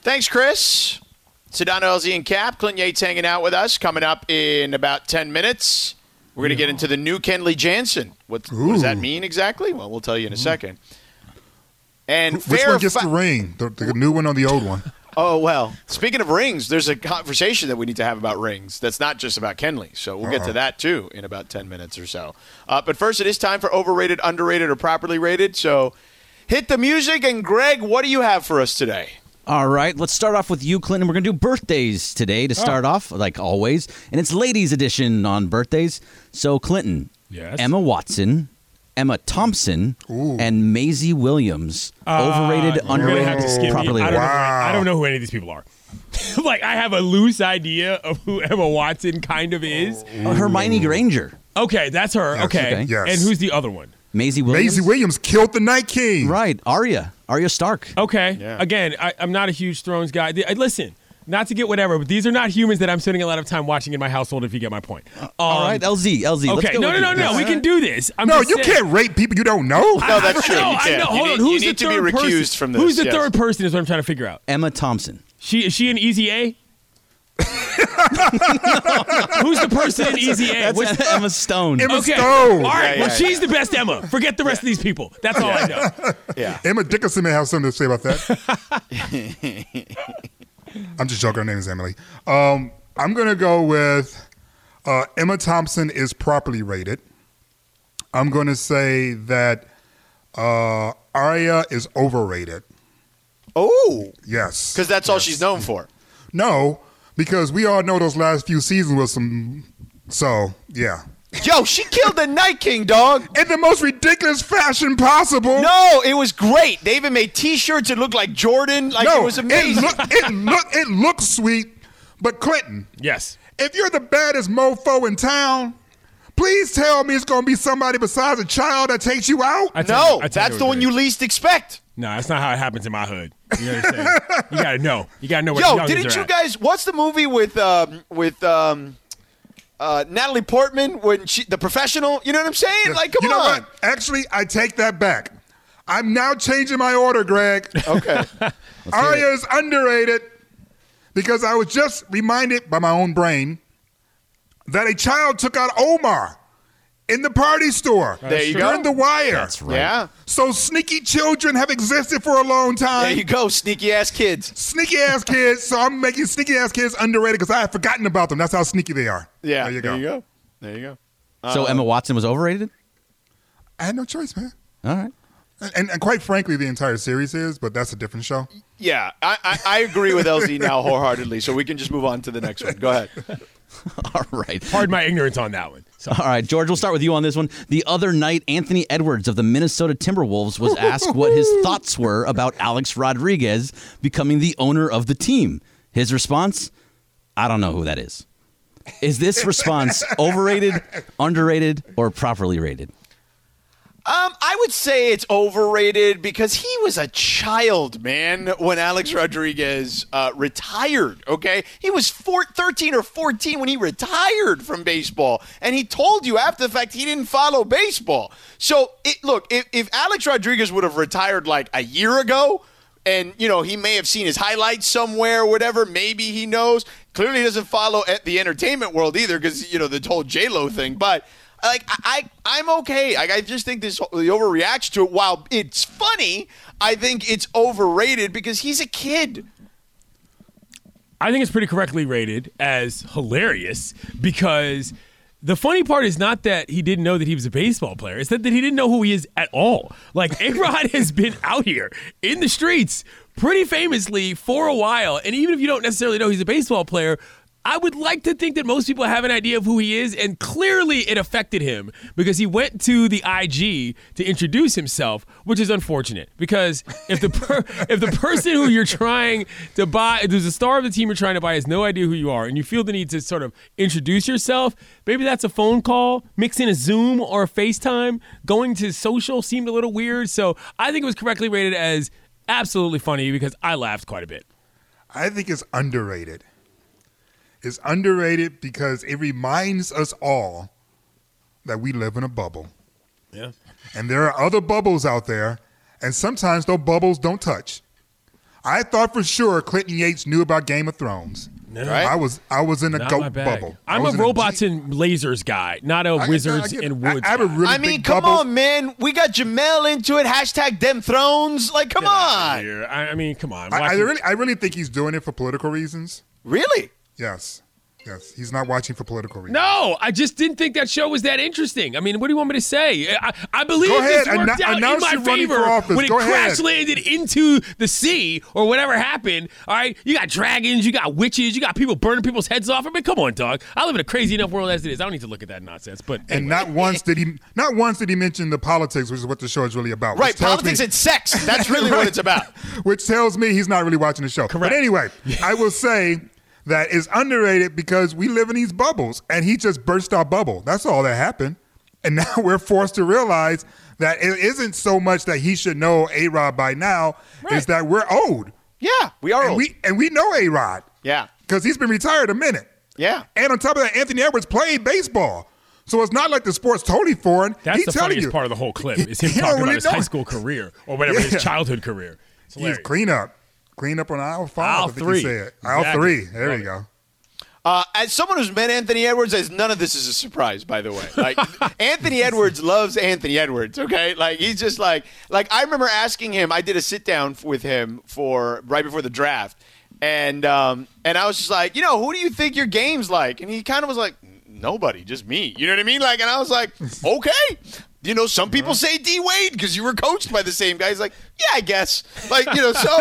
Thanks, Chris. Sedano LZ and Cap. Clint Yates hanging out with us. Coming up in about 10 minutes. We're going to get into the new Kenley Jansen. What, what does that mean exactly? Well, we'll tell you in a second. And Which one gets fa- the ring? The, the new one or the old one? <laughs> Oh well. Speaking of rings, there's a conversation that we need to have about rings. That's not just about Kenley. So we'll get to that too in about ten minutes or so. Uh, but first, it is time for overrated, underrated, or properly rated. So hit the music. And Greg, what do you have for us today? All right, let's start off with you, Clinton. We're going to do birthdays today to start off, like always. And it's ladies' edition on birthdays. So, Clinton, Yes? Emma Watson, Emma Thompson, and Maisie Williams. Overrated, Uh, You're underrated, have to skip properly I don't, rated. know, Wow. I don't know who any of these people are. <laughs> like I have a loose idea of who Emma Watson kind of is. Oh, Hermione Granger, Okay, that's her. Yes, okay. okay. Yes. And who's the other one? Maisie Williams. Maisie Williams killed the Night King. Right, Arya, Arya Stark. Okay. Yeah. Again, I, I'm not a huge Thrones guy. The- I, listen, not to get whatever, but these are not humans that I'm spending a lot of time watching in my household. If you get my point. Um, All right, LZ, LZ. let's Okay. go No, no, no, no. We can do this. I'm No, you saying- can't rate people you don't know. No, that's true. No, You can't. know. Hold on. Who's the third person? Who's the yes. third person? Is what I'm trying to figure out. Emma Thompson. She is she an Easy A? <laughs> Who's the person in Easy A? That's What's- Emma Stone. Emma okay. Stone. All right. Yeah, well, yeah, she's the best Emma. Forget the rest of these people. That's all I know. <laughs> Yeah. Emma Dickinson may have something to say about that. <laughs> I'm just joking. Her name is Emily. Um, I'm going to go with uh, Emma Thompson is properly rated. I'm going to say that uh, Arya is overrated. Oh, Yes. because that's all she's known for. No, because we all know those last few seasons was some. So yeah, Yo, she killed the Night King, dog. in the most ridiculous fashion possible. No, it was great. They even made T-shirts that looked like Jordan. Like no, it was amazing. It look, it look, it looks sweet, but Clinton, Yes. if you're the baddest mofo in town, please tell me it's going to be somebody besides a child that takes you out. I tell no, you- I tell that's the one you least expect. No, that's not how it happens in my hood. You understand? <laughs> you gotta know. You gotta know where Yo, the didn't are you at. guys? What's the movie with um, with um, uh, Natalie Portman when she the professional? You know what I'm saying? Like, come you know on. what? Actually, I take that back. I'm now changing my order, Greg. Okay. <laughs> Arya is underrated because I was just reminded by my own brain that a child took out Omar in the party store There you during go. the wire. That's right. Yeah. So sneaky children have existed for a long time. There you go, sneaky ass kids. Sneaky ass <laughs> kids. So I'm making sneaky ass kids underrated because I had forgotten about them. That's how sneaky they are. Yeah. There you go. There you go. There you go. So uh, Emma Watson was overrated. I had no choice, man. All right. And, and quite frankly, the entire series is, but that's a different show. Yeah, I, I, I agree with LZ now wholeheartedly. So we can just move on to the next one. Go ahead. <laughs> <laughs> All right. Pardon my ignorance on that one. So, All right, George, we'll start with you on this one. The other night, Anthony Edwards of the Minnesota Timberwolves was asked what his <laughs> thoughts were about Alex Rodriguez becoming the owner of the team. His response I don't know who that is. Is this response <laughs> overrated, underrated, or properly rated? Um, I would say it's overrated because he was a child, man, when Alex Rodriguez uh, retired, okay? He was four, 13 or 14 when he retired from baseball. And he told you after the fact he didn't follow baseball. So, it, look, if, if Alex Rodriguez would have retired like a year ago, and you know he may have seen his highlights somewhere or whatever maybe he knows clearly he doesn't follow at the entertainment world either because you know the whole j-lo thing but like I, I i'm okay like, i just think this the overreaction to it while it's funny i think it's overrated because he's a kid I think it's pretty correctly rated as hilarious because the funny part is not that he didn't know that he was a baseball player. It's that, that he didn't know who he is at all. Like, <laughs> A-Rod has been out here in the streets pretty famously for a while. And even if you don't necessarily know he's a baseball player, I would like to think that most people have an idea of who he is, and clearly it affected him because he went to the IG to introduce himself, which is unfortunate. Because if the per- <laughs> if the person who you're trying to buy, if there's a star of the team you're trying to buy, has no idea who you are, and you feel the need to sort of introduce yourself, maybe that's a phone call, mix in a Zoom or a FaceTime. Going to social seemed a little weird, so I think it was correctly rated as absolutely funny because I laughed quite a bit. I think it's underrated. It's underrated because it reminds us all that we live in a bubble. Yeah. And there are other bubbles out there, and sometimes those bubbles don't touch. I thought for sure Clinton Yates knew about Game of Thrones. Right. I was I was in a Not goat bubble. I I'm a robots G- and lasers guy, not a I- I- wizards I get- and woods. I have a really i mean big come bubble. on man we got jamel into it hashtag them thrones like come Get on here. I, I mean, come on. I, I really I really think he's doing it for political reasons. really Yes. Yes. He's not watching for political reasons. no, I just didn't think that show was that interesting. I mean, what do you want me to say? I, I believe Go this worked anno- out in my favor for office. when it Go ahead. crash landed into the sea or whatever happened. All right, you got dragons, you got witches, you got people burning people's heads off. I mean, come on, dog. I live in a crazy enough world as it is. I don't need to look at that nonsense. But And not once did he not once did he mention the politics, which is what the show is really about. right which politics me- and sex that's really what <laughs> it's about which tells me he's not really watching the show. Correct. But anyway, <laughs> I will say that it's underrated because we live in these bubbles, and he just burst our bubble. That's all that happened, and <laughs> now we're forced to realize that it isn't so much that he should know A Rod by now, is that we're old, yeah we are and old. we and we know A Rod yeah because he's been retired a minute. yeah And on top of that, Anthony Edwards played baseball. So it's not like the sport's totally foreign. That's He's the telling funniest you. part of the whole clip <laughs> is him talking don't about his know. high school career or whatever <laughs> Yeah. his childhood career. It's He's hilarious. clean up. Clean up on aisle five. Aisle I think three. He said. Aisle Exactly. three. There Love you it. go. Uh, as someone who's met Anthony Edwards, as none of this is a surprise, by the way. Like <laughs> Anthony Edwards loves Anthony Edwards. Okay, like he's just like like I remember asking him. I did a sit down with him for right before the draft, and um and I was just like, you know, who do you think your game's like? And he kind of was like, nobody, just me. You know what I mean? Like, and I was like, <laughs> okay. You know, some people say D Wade because you were coached by the same guy. He's like, Yeah, I guess. Like, you know, so <laughs>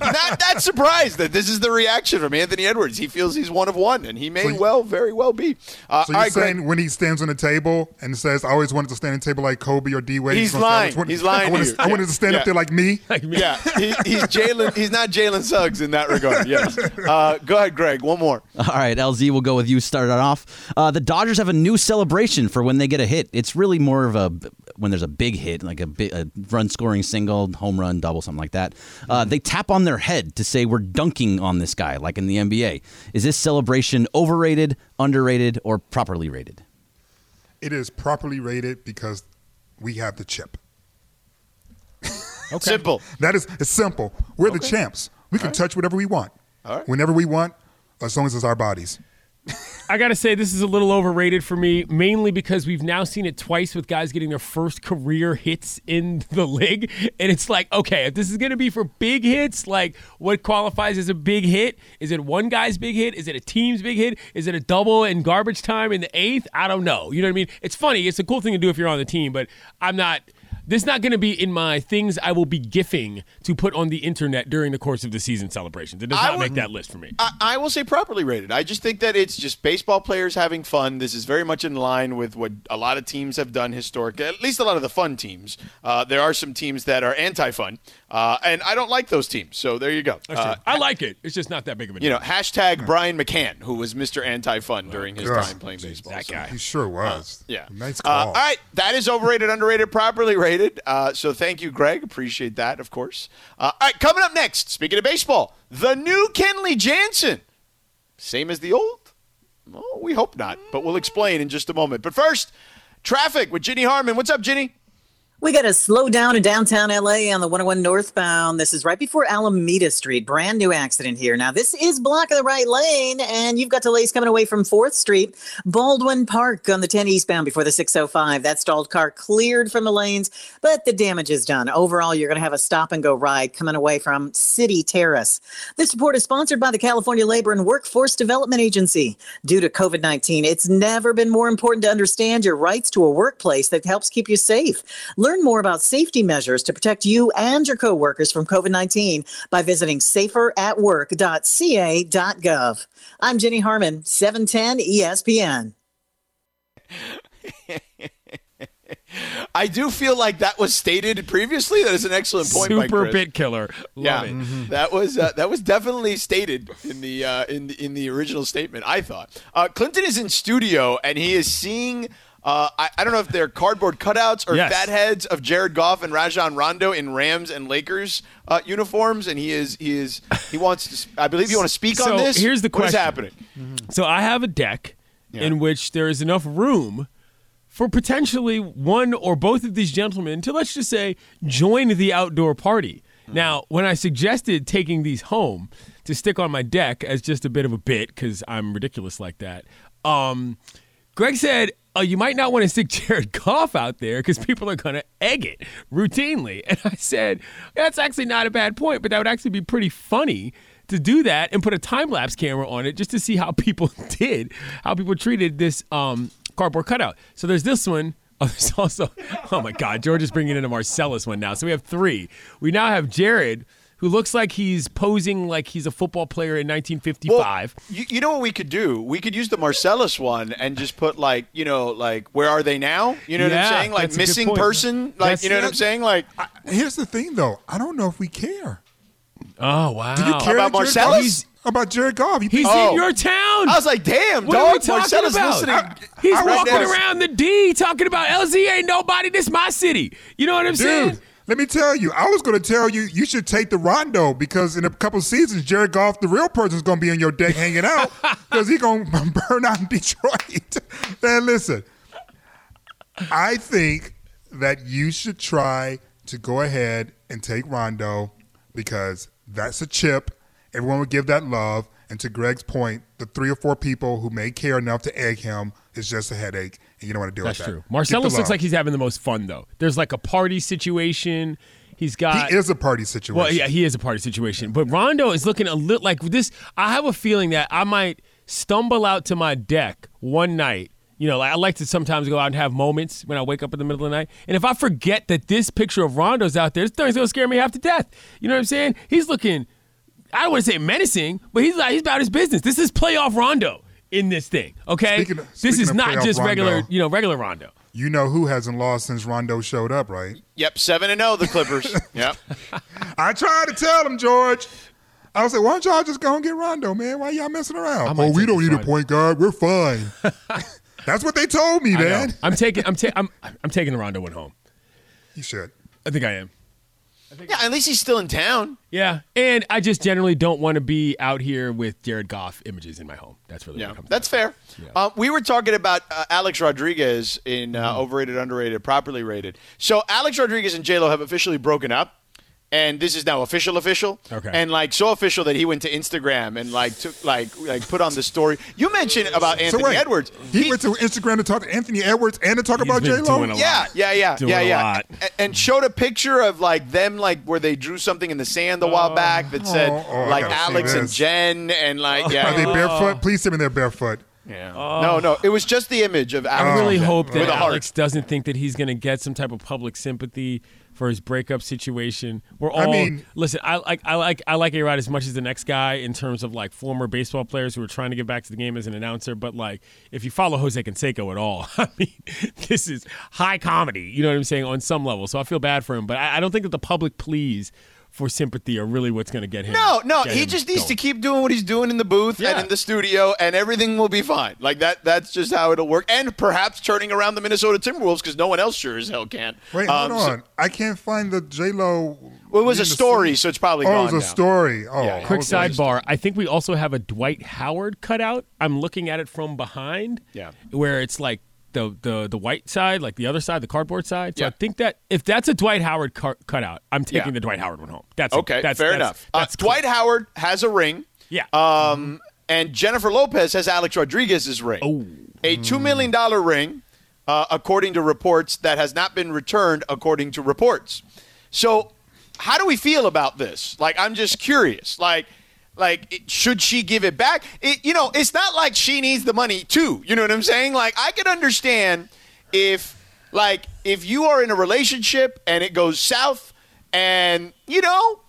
not that surprised that this is the reaction from Anthony Edwards. He feels he's one of one, and he may So well, very well be. Uh, So you're right, Greg. saying when he stands on the table and says, "I always wanted to stand on the table like Kobe or D Wade," He's gonna say, I lying. wanted- He's lying <laughs> I wanted, to you. I wanted Yeah. to stand Yeah. up there like me. <laughs> Like me. Yeah, he, he's Jalen. He's not Jalen Suggs in that regard. Yes. Uh, go ahead, Greg. One more. All right, LZ, we'll go with you. Start off. Uh, the Dodgers have a new celebration for when they get a hit. It's really more of a when there's a big hit, like a, big, a run scoring single, home run, double, something like that. Uh, they tap on their head to say we're dunking on this guy, like in the NBA. Is this celebration overrated, underrated, or properly rated? It is properly rated because we have the chip. Simple. That is it's simple. We're the champs. We can touch whatever we want, All right. whenever we want, as long as it's our bodies. I got to say, this is a little overrated for me, mainly because we've now seen it twice with guys getting their first career hits in <laughs> the league. And it's like, okay, if this is to be for big hits, like what qualifies as a big hit? Is it one guy's big hit? Is it a team's big hit? Is it a double in garbage time in the eighth? I don't know. You know what I mean? It's funny. It's a cool thing to do if you're on the team, but I'm not. This is not going to be in my things I will be gifting to put on the internet during the course of the season celebrations. It does not make that list for me. I, I will say properly rated. I just think that it's just baseball players having fun. This is very much in line with what a lot of teams have done historically. At least a lot of the fun teams. Uh, there are some teams that are anti-fun, uh, and I don't like those teams. So there you go. Uh, I like it. It's just not that big of a deal. you know, hashtag Brian McCann, who was Mr. Anti-Fun during his God. time playing baseball. that So- guy. He sure was. Yeah. Nice Uh, call. all right. That is overrated, underrated, properly rated. Uh, so thank you, Greg. Appreciate that, of course. Uh, all right. Coming up next, speaking of baseball, the new Kenley Jansen. Same as the old? Well, we hope not, but we'll explain in just a moment. But first, traffic with Ginny Harmon. What's up, Ginny? We got to slow down in downtown LA on the 101 northbound. This is right before Alameda Street. Brand new accident here. Now, this is blocking the right lane, and you've got delays coming away from 4th Street. Baldwin Park on the 10 eastbound before the 605. That stalled car cleared from the lanes, but the damage is done. Overall, you're going to have a stop and go ride coming away from City Terrace. This report is sponsored by the California Labor and Workforce Development Agency. Due to COVID 19, it's never been more important to understand your rights to a workplace that helps keep you safe. Learn more about safety measures to protect you and your coworkers from COVID 19 by visiting saferatwork.ca.gov. I'm Jenny Harmon, E 710 ESPN. <laughs> I do feel like that was stated previously. That is an excellent point by Super Chris. bit killer. Love yeah, it. that was uh, that was definitely stated in the uh, in the, in the original statement. I thought uh, Clinton is in studio and he is seeing. Uh, I, I don't know if they're cardboard cutouts or Yes. fat heads of Jared Goff and Rajon Rondo in Rams and Lakers uh, uniforms, and he is he is he wants to. I believe you want to speak So on this. here's the question: What is question. happening? So I have a deck Yeah. in which there is enough room for potentially one or both of these gentlemen to let's just say join the outdoor party. Now, when I suggested taking these home to stick on my deck as just a bit of a bit because I'm ridiculous like that, um, Greg said, oh, you might not want to stick <laughs> Jared Goff out there because people are going to egg it routinely. And I said, that's actually not a bad point, but that would actually be pretty funny to do that and put a time lapse camera on it just to see how people <laughs> did, how people treated this um, cardboard cutout. So there's this one. Oh, there's also, <laughs> oh my God, George is bringing in a Marcellus one now. So we have three. We now have Jared, who looks like he's posing like he's a football player in 1955. You, you know what we could do? We could use the Marcellus one and just put like you know like where are they now? You know what I'm saying? Like that's a good missing person. Like That's- you know what I'm saying? Like I- here's the thing, though. I don't know if we care. oh, wow. Do you care About Jared Marcellus? He's- about Jared Goff? You He's Oh. in your town. I was like, damn, What are we talking Marcellus about? listening. He's right walking around the D talking about LZ ain't nobody. This my city. You know what I'm saying? Let me tell you, I was going to tell you you should take the Rondo because in a couple seasons, Jared Goff, the real person, is going to be on your deck hanging out <laughs> because he's going <laughs> to burn out in Detroit. <laughs> Man, listen, I think that you should try to go ahead and take Rondo because that's a chip. Everyone would give that love. And to Greg's point, the three or four people who may care enough to egg him is just a headache, you don't want to deal That's with that. true. Marcellus looks like he's having the most fun though. There's like a party situation. He's got he is a party situation. Well, yeah, he is a party situation. But Rondo is looking a little like this. I have a feeling that I might stumble out to my deck one night, You know, like I like to sometimes go out and have moments when I wake up in the middle of the night. And if I forget that this picture of Rondo's out there, this thing's gonna scare me half to death. You know what I'm saying? He's looking I don't want to say menacing, but he's like he's about his business. This is playoff Rondo in this thing. Okay, Speaking of- this is not playoff just regular, you know, regular Rondo. You know who hasn't lost since Rondo showed up, right? Yep, seven and zero. The Clippers. <laughs> yep. I tried to tell him, George. I was like, why don't y'all just go and get Rondo, man? Why y'all messing around? might Oh, we don't this need a point guard. We're fine. <laughs> That's what they told me, man. I'm taking, I'm, ta- I'm, I'm taking the Rondo one home. You should. I think I am. Yeah, at least he's still in town. Yeah, and I just generally don't want to be out here with Jared Goff images in my home. That's really Yeah, what it comes. that's fair. Uh, we were talking about uh, Alex Rodriguez in uh, overrated, underrated, properly rated. So Alex Rodriguez and J Lo have officially broken up, and this is now official, official. Okay. And like so official that he went to Instagram and like took like like put on the story. You mentioned about Anthony so wait, Edwards. He, went to Instagram to talk to Anthony Edwards and to talk He's about been J Lo. doing a lot. Yeah, yeah, yeah, Doing yeah, a yeah, lot. A- and showed a picture of like them, like where they drew something in the sand a while oh. back that said Oh, oh, like Alex and. Jen and like yeah, Are they oh. barefoot? Please tell me they're barefoot. yeah. No, no, it was just the image of Alex. Oh. I really hope that with a. Alex doesn't think that he's going to get some type of public sympathy for his breakup situation. We're all I mean- listen. I like I like I like A Rod as much as the next guy in terms of like former baseball players who are trying to get back to the game as an announcer. But like, if you follow Jose Canseco at all, <laughs> I mean, this is high comedy. You know what I'm saying on some level. So I feel bad for him, but I, I don't think that the public pleas for sympathy are really what's going to get him. No, no, he just needs to keep doing what he's doing in the booth Yeah. and in the studio, and everything will be fine. Like that. That's just how it'll work. And perhaps turning around the Minnesota Timberwolves because no one else sure as hell can. Wait, Um, hold so- on. I can't find the J Lo. well, it was a story, so it's probably Oh, gone it was a now. story. Oh, Yeah, yeah. I Quick sidebar. I think we also have a Dwight Howard cutout. I'm looking at it from behind. Yeah. Where it's like the the the white side, like the other side, the cardboard side. So Yeah. I think that if that's a Dwight Howard car- cutout, I'm taking Yeah. the Dwight Howard one home. That's Okay, That's, fair that's, enough. Uh, That's clear. Dwight Howard has a ring. Yeah. Um, and Jennifer Lopez has Alex Rodriguez's ring. Oh. A $2 million ring, uh, according to reports, that has not been returned, according to reports. So, how do we feel about this? Like, I'm just curious. Like, like it, should she give it back? It, you know, it's not like she needs the money too. You know what I'm saying? Like, I could understand if, like, if you are in a relationship and it goes south, and you know,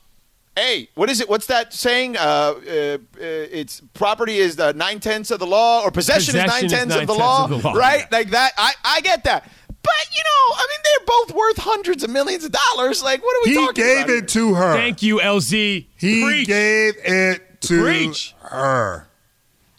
hey, what is it? What's that saying? Uh, uh, uh, it's property is the nine tenths of the law, or possession, Possession is nine tenths of the law, of the law, right? yeah. Like that. I, I get that. But you know, I mean, they're both worth hundreds of millions of dollars. Like, what are we He talking about? He gave about? it to her. Thank you, LZ. He Preach. gave it to Preach. her.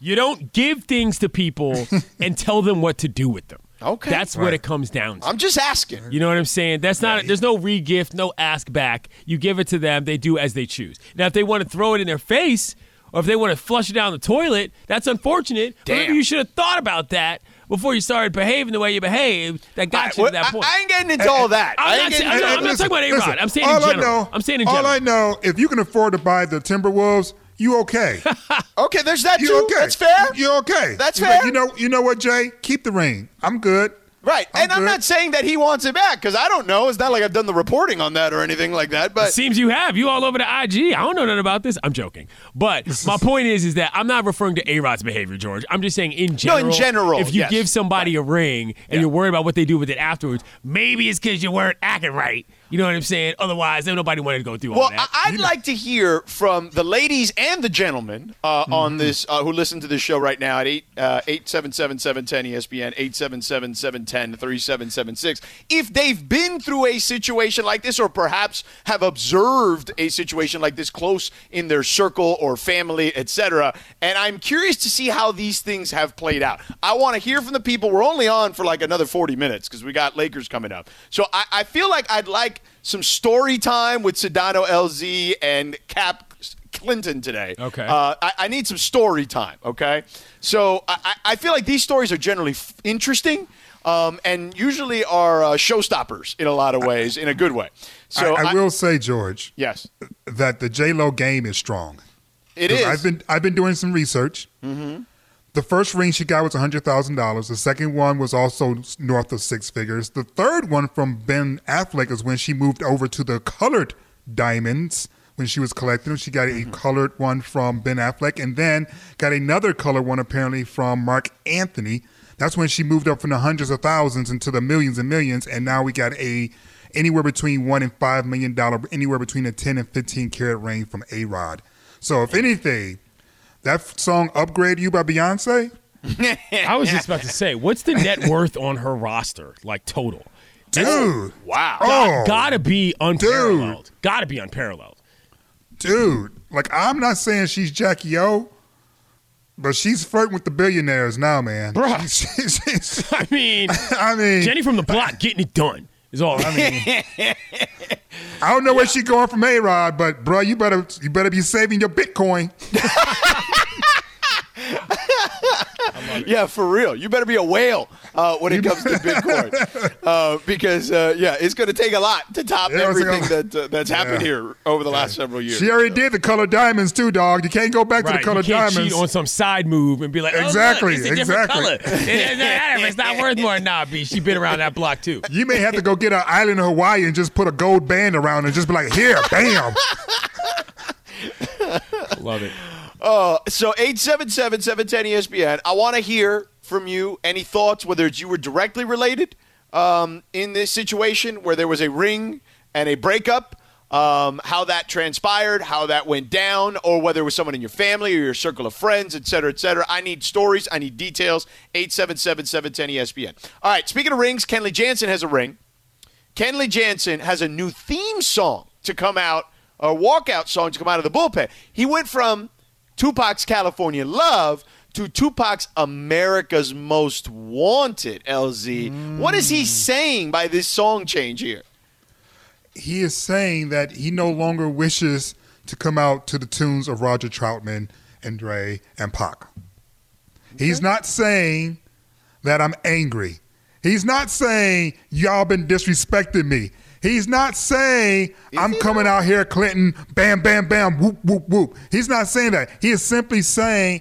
You don't give things to people <laughs> and tell them what to do with them. Okay. That's what it comes down to. I'm just asking. You know what I'm saying? That's not. There's no re-gift, no ask back. You give it to them. They do as they choose. Now, if they want to throw it in their face, or if they want to flush it down the toilet, that's unfortunate. But Maybe Damn. you should have thought about that before you started behaving the way you behaved. That got I, you to that I- point. I ain't getting into all that. I I'm ain't not getting into I'm not talking about A-Rod. listen, I'm saying in general. I know, I'm saying in All. I know, if you can afford to buy the Timberwolves, you okay. <laughs> Okay, there's that You too. okay. That's fair. You're okay. That's You- fair. You know, you know what, Jay? Keep the ring. I'm good. Right. I'm and I'm not saying that he wants it back because I don't know. It's not like I've done the reporting on that or anything like that. But Seems you have. You all over the IG. I don't know nothing about this. I'm joking. But <laughs> my point is, is that I'm not referring to A-Rod's behavior, George. I'm just saying in general. No, in general, If you yes. give somebody a ring and you're worried about what they do with it afterwards, maybe it's because you weren't acting right. You know what I'm saying? Otherwise, nobody wanted to go through all Well, that. I- I'd like to hear from the ladies and the gentlemen uh, Mm-hmm. on this uh, who listen to this show right now at 8 uh, 877-710 ESPN 877-710-3776 if they've been through a situation like this or perhaps have observed a situation like this close in their circle or family, etc. And I'm curious to see how these things have played out. I want to hear from the people. We're only on for like another 40 minutes because we got Lakers coming up. So I, I feel like I'd like some story time with Sedano LZ and Cap Clinton today. Okay. Uh, I, I need some story time. Okay. So I, I- I feel like these stories are generally f- interesting. Um, and usually are uh, showstoppers in a lot of ways, in a good way. So I, I will say, George, yes, that the J Lo game is strong. It is. I've been I've been doing some research. Mm-hmm. The first ring she got was hundred thousand dollars. The second one was also north of six figures. The third one from Ben Affleck is when she moved over to the colored diamonds. When she was collecting them, she got Mm-hmm. a colored one from Ben Affleck, and then got another colored one apparently from Marc Anthony. That's when she moved up from the hundreds of thousands into the millions and millions, and now we got a anywhere between one and five million dollar, anywhere between a ten and fifteen carat ring from A Rod. So if anything, that song "Upgrade You" by Beyonce, <laughs> I was just about to say, what's the net worth on her roster, like total? dude, Wow. oh, Gotta be unparalleled. Gotta be unparalleled. dude, like I'm not saying she's Jackie O. But she's flirting with the billionaires now, man. Bruh. <laughs> She's- she's- <laughs> I mean, I mean, Jenny from the block getting it done is all. I mean, <laughs> I don't know where she's going from A Rod, but bro, you better you better be saving your Bitcoin. <laughs> <laughs> Yeah, for real. You better be a whale uh, when it comes to <laughs> Bitcoin, uh, because uh, yeah, it's going to take a lot to top Yeah, everything gonna- that uh, that's happened Yeah. here over the last several years. She already did the color diamonds too, dog. You can't go back to the color You can't diamonds. cheat on some side move and be like, oh, Exactly, look, it's a different exactly. color. <laughs> It- it- it's not worth more. Nah, B. She been around that block too. you may have to go get an island in Hawaii and just put a gold band around and just be like, here, bam. Love it. Uh, so 877-710-ESPN. I want to hear from you any thoughts, whether it's you were directly related um, in this situation where there was a ring and a breakup, um, how that transpired, how that went down, or whether it was someone in your family or your circle of friends, et cetera, et cetera. I need stories. I need details. 877-710-ESPN. All right, speaking of rings, Kenley Jansen has a ring. Kenley Jansen has a new theme song to come out, a walkout song to come out of the bullpen. He went from Tupac's California Love to Tupac's America's Most Wanted, LZ. What is he mm. saying by this song change here? He is saying that he no longer wishes to come out to the tunes of Roger Troutman and Dre and Pac. He's not saying that I'm angry. He's not saying y'all been disrespecting me. He's not saying I'm coming out here, Clinton, bam, bam, bam, whoop, whoop, whoop. He's not saying that. He is simply saying,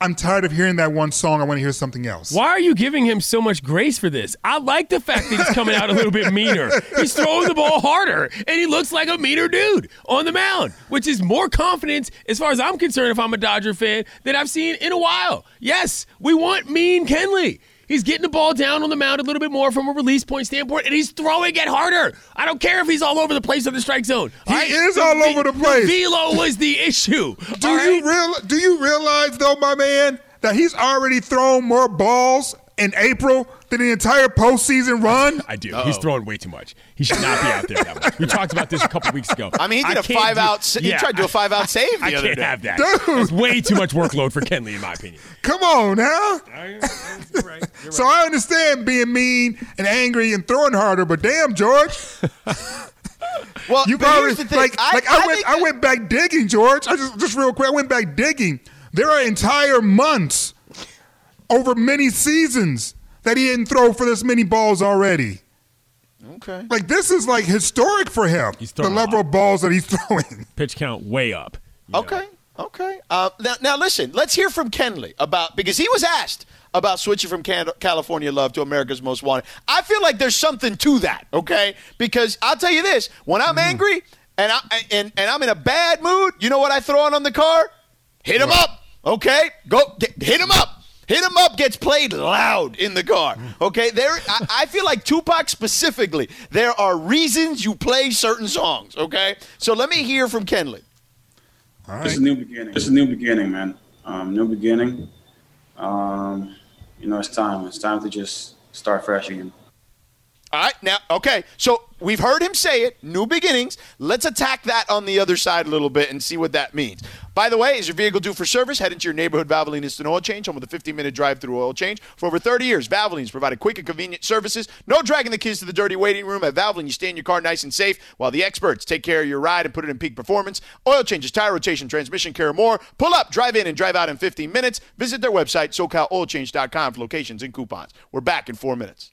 I'm tired of hearing that one song. I want to hear something else. Why are you giving him so much grace for this? I like the fact that he's coming out a little bit meaner. He's throwing the ball harder, and he looks like a meaner dude on the mound, which is more confidence, as far as I'm concerned, if I'm a Dodger fan, than I've seen in a while. Yes, we want mean Kenley. He's getting the ball down on the mound a little bit more from a release point standpoint, and he's throwing it harder. I don't care if he's all over the place on the strike zone. He right? is all over the place. velo was the issue. Do all you right? real? Do you realize though, my man, that he's already thrown more balls in April than the entire postseason run? I do. Oh. He's throwing way too much. He should not be out there that much. We <laughs> talked about this a couple weeks ago. I mean, he did a five do- out. He Yeah, tried to do a five out save the I other can't day. have that. Dude. That's way too much workload for Kenley, in my opinion. <laughs> Come on now. You're right. You're So I understand being mean and angry and throwing harder, but damn, George, <laughs> Well, you but probably here's the thing. like I, like I, went I went back digging, George. I just just real quick, I went back digging. There are entire months over many seasons that he didn't throw for this many balls already. Okay. Like this is like historic for him. He's the throwing a level lot. of balls that he's <laughs> throwing. Pitch count way up. you know. Okay. Okay. Uh, now, now, listen. Let's hear from Kenley about because he was asked about switching from Can- California Love to America's Most Wanted. I feel like there's something to that. Okay, because I'll tell you this: when I'm angry and I and, and I'm in a bad mood, you know what I throw on on the car? Hit him up. Okay, go get, hit him up. Hit him up gets played loud in the car. Okay, there. I, I feel like Tupac specifically. There are reasons you play certain songs. Okay, so let me hear from Kenley. All It's a new beginning. It's a new beginning, man. Um, new beginning. Um, you know, it's time. It's time to just start fresh again. All right, now, okay, so we've heard him say it, new beginnings. Let's attack that on the other side a little bit and see what that means. By the way, is your vehicle due for service? Head into your neighborhood Valvoline Instant Oil Change, home with a 15 minute drive through oil change. For over 30 years, Valvoline's provided quick and convenient services. No dragging the kids to the dirty waiting room. At Valvoline, you stay in your car nice and safe while the experts take care of your ride and put it in peak performance. Oil changes, tire rotation, transmission care, more. Pull up, drive in, and drive out in 15 minutes. Visit their website, SoCalOilChange.com, for locations and coupons. We're back in four minutes.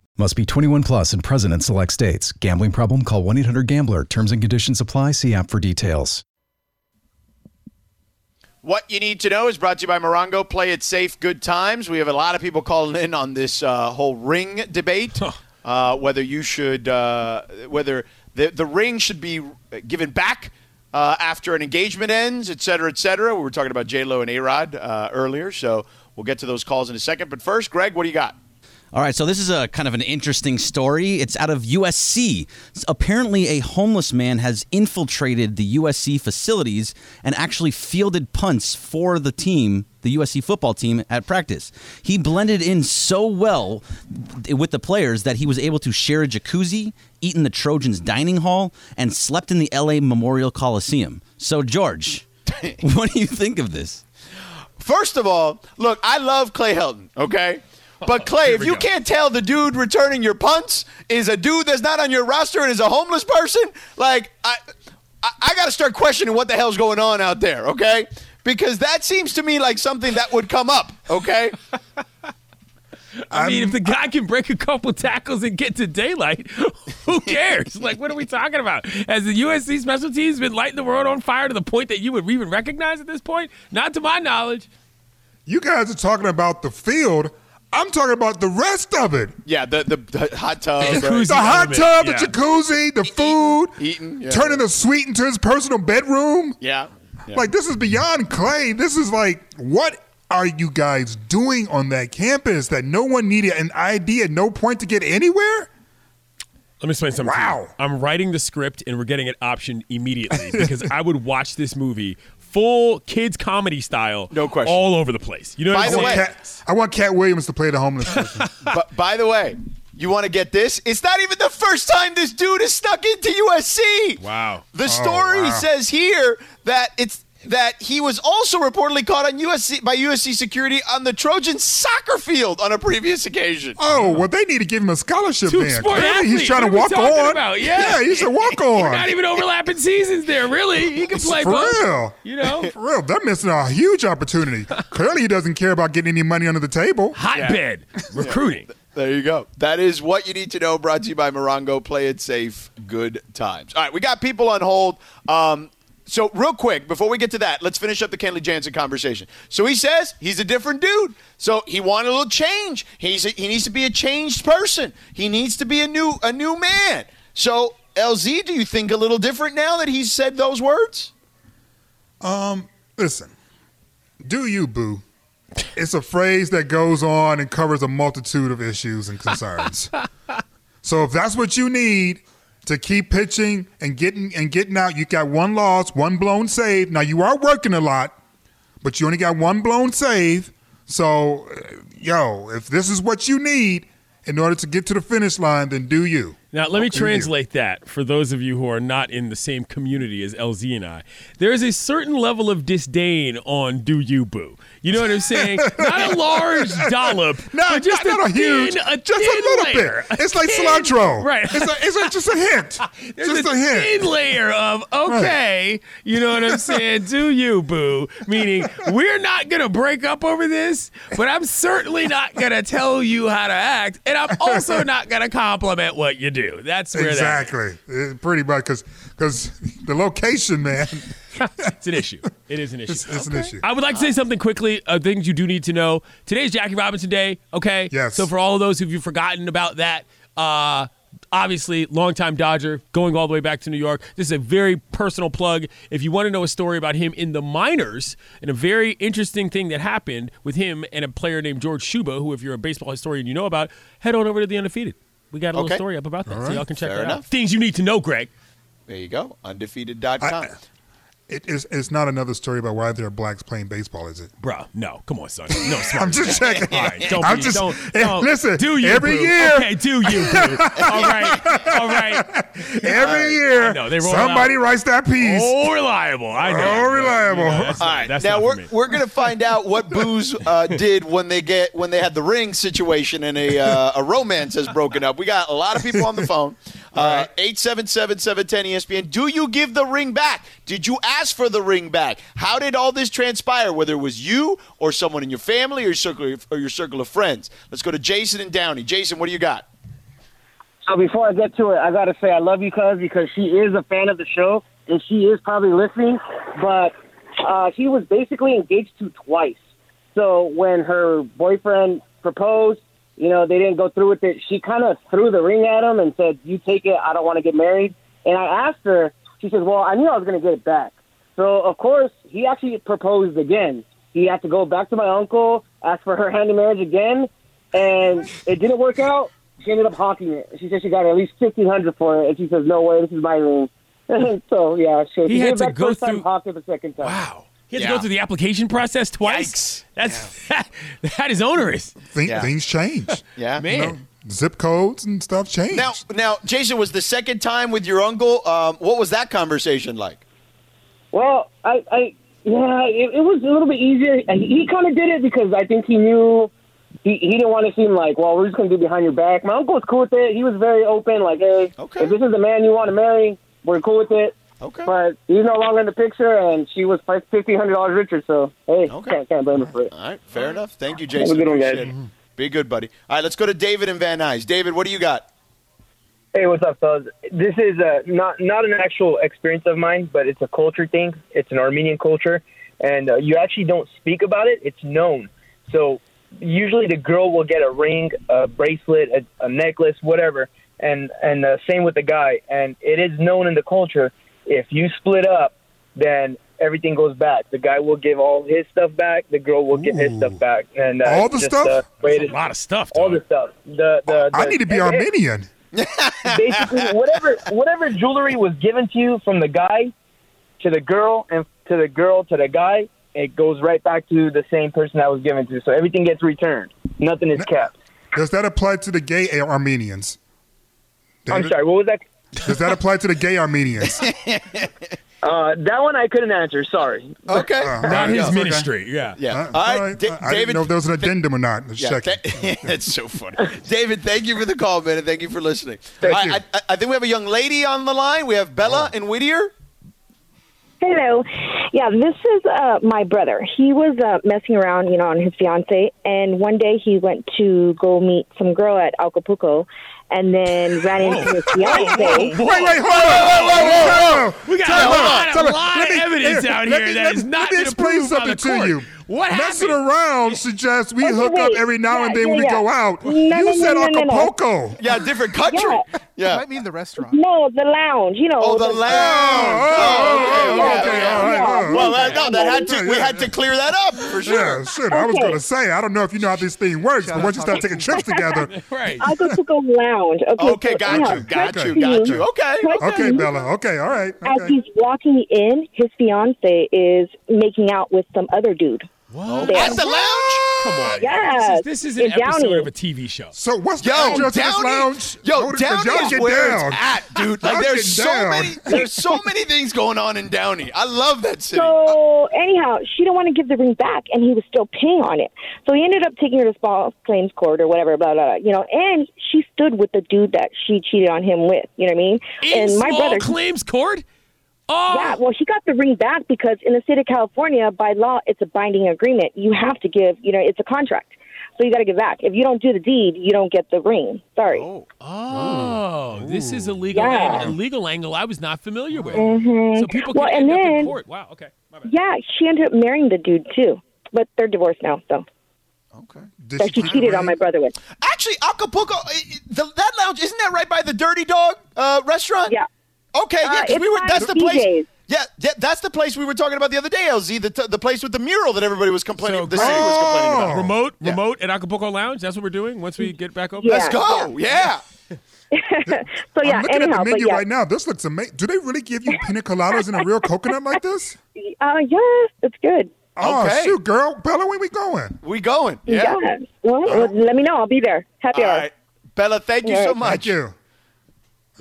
Must be 21 plus and present in select states. Gambling problem? Call 1 800 Gambler. Terms and conditions apply. See app for details. What you need to know is brought to you by Morongo. Play it safe, good times. We have a lot of people calling in on this uh, whole ring debate. Uh, whether you should, uh, whether the the ring should be given back uh, after an engagement ends, et cetera, et cetera. We were talking about J Lo and A Rod uh, earlier, so we'll get to those calls in a second. But first, Greg, what do you got? All right, so this is a kind of an interesting story. It's out of USC. Apparently, a homeless man has infiltrated the USC facilities and actually fielded punts for the team, the USC football team, at practice. He blended in so well with the players that he was able to share a jacuzzi, eat in the Trojans dining hall, and slept in the LA Memorial Coliseum. So, George, <laughs> what do you think of this? First of all, look, I love Clay Helton, okay? But <laughs> Clay, if you can't tell the dude returning your punts is a dude that's not on your roster and is a homeless person, like I, I, I got to start questioning what the hell's going on out there, okay? Because that seems to me like something that would come up, okay? <laughs> I mean, if the guy can break a couple tackles and get to daylight, <laughs> who cares? like, what are we talking about? Has the USC special teams been lighting the world on fire to the point that you would even recognize at this point? Not to my knowledge. You guys are talking about the field. I'm talking about the rest of it. Yeah, the the, the hot tub, The right? jacuzzi. The hot element, tub, the jacuzzi, the food, eating, yeah. turning the suite into his personal bedroom. yeah. yeah. Like this is beyond Clay. This is like what are you guys doing on that campus that no one needed an ID at no point to get anywhere? Let me explain something. to you. Wow. I'm writing the script and we're getting it optioned immediately because <laughs> I would watch this movie full kids comedy style. No question. All over the place. You know By what the I'm way- saying? Cat, I want Katt Williams to play the homeless person. <laughs> but by the way, you want to get this? It's not even the first time this dude has snuck into USC. Wow. The oh, story wow. says here that it's that he was also reportedly caught on USC by USC security on the Trojan soccer field on a previous occasion. oh, well, they need to give him a scholarship Two then. sport Clearly, athlete. he's trying What to walk on. about? Yeah. he should walk <laughs> on. Not even overlapping seasons there, really. He can play For both. real. You know? <laughs> For real, they're missing a huge opportunity. <laughs> Clearly, he doesn't care about getting any money under the table. Hotbed recruiting. There you go. That is what you need to know. Brought to you by Morongo. Play it safe. Good times. All right, we got people on hold. Um, so real quick before we get to that, let's finish up the Kenley Jansen conversation. So he says he's a different dude. So he wanted a little change. He's a, he needs to be a changed person. He needs to be a new a new man. So LZ, do you think a little different now that he's said those words? Um, listen, do you, boo? It's a phrase that goes on and covers a multitude of issues and concerns. <laughs> so if that's what you need to keep pitching and getting and getting out, you got one loss, one blown save. Now you are working a lot, but you only got one blown save. So, uh, yo, if this is what you need in order to get to the finish line, then do you. Now, let me Do you. translate that for those of you who are not in the same community as LZ and I. There is a certain level of disdain on Do You Boo. You know what I'm saying? not a large dollop, <laughs> No, but just not, a, not a huge, thin, a just a little layer, bit. a It's like thin- cilantro. Right. It's, a, it's a, just a hint. <laughs> There's just a, a, hint. thin layer of <laughs> okay, you know what I'm saying? Do you boo? Meaning we're not gonna break up over this, but I'm certainly not gonna tell you how to act, and I'm also not gonna compliment what you do. That's where Exactly. Pretty much because because <laughs> the location, man, that <laughs> it's an issue. It is an issue. it's, it's an issue. I would like to say something quickly. Uh, things you do need to know. Today is Jackie Robinson Day. Okay. Yes. So for all of those who've you forgotten about that, uh, obviously longtime Dodger, going all the way back to New York. This is a very personal plug. If you want to know a story about him in the minors, and a very interesting thing that happened with him and a player named George Shuba, who, if you're a baseball historian, you know about, head on over to the undefeated. We got a little Okay. story up about that, so y'all can check Fair that out. Things you need to know, Greg. There you go. Undefeated.com. It is. It's not another story about why there are blacks playing baseball, is it? Bro, no, come on, son. No, <laughs> smart. I'm just <laughs> checking. All right, don't I'm be, just- don't, <laughs> eh, don't- listen, Do you every boo. year- Okay, do you boo? all right, all right. Every year, know, they roll somebody out. writes that piece. Oh, reliable. I know. Oh, reliable. You know, that's All not- that's now we're we're gonna find out what Booze uh, did when they get when they had the ring situation and a uh, a romance has broken up. We got a lot of people on the phone. Uh, Eight seven seven seven ten ESPN. Do you give the ring back? Did you ask for the ring back? How did all this transpire? Whether it was you or someone in your family or your circle or your circle of friends. Let's go to Jason and Downey. Jason, what do you got? So before I get to it, I gotta say I love you, cuz, because she is a fan of the show and she is probably listening. But uh, she was basically engaged to twice. So when her boyfriend proposed, you know, they didn't go through with it. She kind of threw the ring at him and said, "You take it. I don't want to get married." And I asked her. She said, "Well, I knew I was gonna get it back." So of course he actually proposed again. He had to go back to my uncle, ask for her hand in marriage again, and it didn't work out. She ended up hawking it. She said she got at least fifteen hundred for it, and she says, "No way, this is my ring." <laughs> so yeah, she, He had to go first time, through- hawked it the second time. Wow. He had Yeah. to go through the application process twice. That's <laughs> that is onerous. Think, Yeah. Things change. <laughs> Yeah, Man. You know, zip codes and stuff change. Now, now, Jason was the second time with your uncle. Um, what was that conversation like? Well, I, I yeah, it, it was a little bit easier. And He kind of did it because I think he knew he, he didn't want to seem like, well, we're just going to do behind your back. My uncle was cool with it. He was very open, like, hey, Okay. if this is the man you want to marry, we're cool with it. Okay. But he's no longer in the picture, and she was fifteen hundred dollars richer. So hey, Okay. can't can't blame her for it. All right, fair enough. Thank you, Have a Jason. good one, guys. Appreciate. Be good, buddy. All right, let's go to David and Van Nuys. David, what do you got? Hey, what's up, fellas? This is uh, not not an actual experience of mine, but it's a culture thing. It's an Armenian culture, and uh, you actually don't speak about it. It's known. So usually the girl will get a ring, a bracelet, a, a necklace, whatever, and and uh, same with the guy. And it is known in the culture. If you split up, then everything goes back. The guy will give all his stuff back. The girl will give his stuff back. And uh, All the just, stuff? uh, way A lot of stuff. all dog. the stuff. The the, I need to be and- and- Armenian. <laughs> basically whatever whatever jewelry was given to you from the guy to the girl and to the girl to the guy it goes right back to the same person that was given to so everything gets returned nothing is kept Does that apply to the gay Armenians? i'm David? sorry what was that Does that apply to the gay Armenians? <laughs> uh, that one i couldn't answer sorry Okay. Uh, Not all right, his okay. ministry. Yeah. Yeah. Uh, all right, Da- I didn't know if there was an addendum or not. Just yeah, checking. th- <laughs> that's so funny. David, thank you for the call, man, and thank you for listening. Thank I, you. I, I think we have a young lady on the line. We have Bella Oh. in Whittier. Hello. Yeah, this is uh, my brother. He was uh, messing around, you know, on his fiance, and one day he went to go meet some girl at Acapulco, and then ran into his fiance. Wait, wait, hold on, whoa, whoa, whoa, whoa, whoa. We got Time a out, lot, time a out. lot Let of me- evidence here, out here me- that let has me- not let me been explain approved by something the to court. you. What Messing happened? around suggests we Okay, hook up every now Yeah, and then yeah, when we yeah. go out. No, you no, said no, no, no, no. Acapulco. Yeah, different country. Yeah. Yeah. Might mean the restaurant. No, the lounge. You know. Oh, the lounge. Oh, Oh, oh, oh okay, okay, all right, yeah. all right. Well, that, no, that had to. Yeah, We yeah. had to clear that up for sure. Yeah, shit. I was Okay. gonna say I don't know if you know how this thing works, but once you start taking trips together, <laughs> Right. I go to Acapulco lounge. Okay, Okay, so got anyhow, you, got cut you, to got you. Okay. cut okay. Bella. Okay, all right. As Okay. he's walking in, his fiance is making out with some other dude. What? There. At the lounge. Come on. Yes. This is, this is an In episode Downey. of a TV show. So what's the address of this Downey, lounge? yo, Downey get is where down. it's at, dude. Like there's so down. many, there's so many things going on in Downey. I love that city. So anyhow, she didn't want to give the ring back, and he was still paying on it. So he ended up taking her to small claims court or whatever, blah blah. blah you know, and she stood with the dude that she cheated on him with. You know what I mean? In and my small brother, claims court? Oh, yeah. Well, she got the ring back because in the state of California, by law, it's a binding agreement. You have to give. You know, it's a contract. So you got to give back. If you don't do the deed, you don't get the ring. Sorry. Oh, this is a legal, Yeah. ang- a legal angle I was not familiar with. Mhm. So people Well, can and end up in court. Wow. Okay. My bad. Yeah, she ended up marrying the dude too, but they're divorced now. So Okay. Did that she keep the cheated on my brother with. Actually, Acapulco, uh, the, that lounge isn't that right by the Dirty Dog uh, restaurant? Yeah. Okay, yeah, Uh, 'cause we were. That's the BJ's. place. Yeah, yeah, that's the place we were talking about the other day, LZ. The, t- the place with the mural that everybody was complaining. So, the city was complaining about. Oh. Remote, Yeah. remote at Acapulco Lounge. That's what we're doing once we get back open. Yeah. Let's go. Yeah. <laughs> so yeah. I'm looking anyhow, at the menu yeah. right now. This looks amazing. Do they really give you pina coladas in a real coconut like this? <laughs> Uh, yeah, it's good. Oh Okay. shoot, girl, Bella, where we going? We going? Yeah. Yeah. Well, well, let me know. I'll be there. Happy All hour. right, Bella. Thank you All so right. much. Thank you.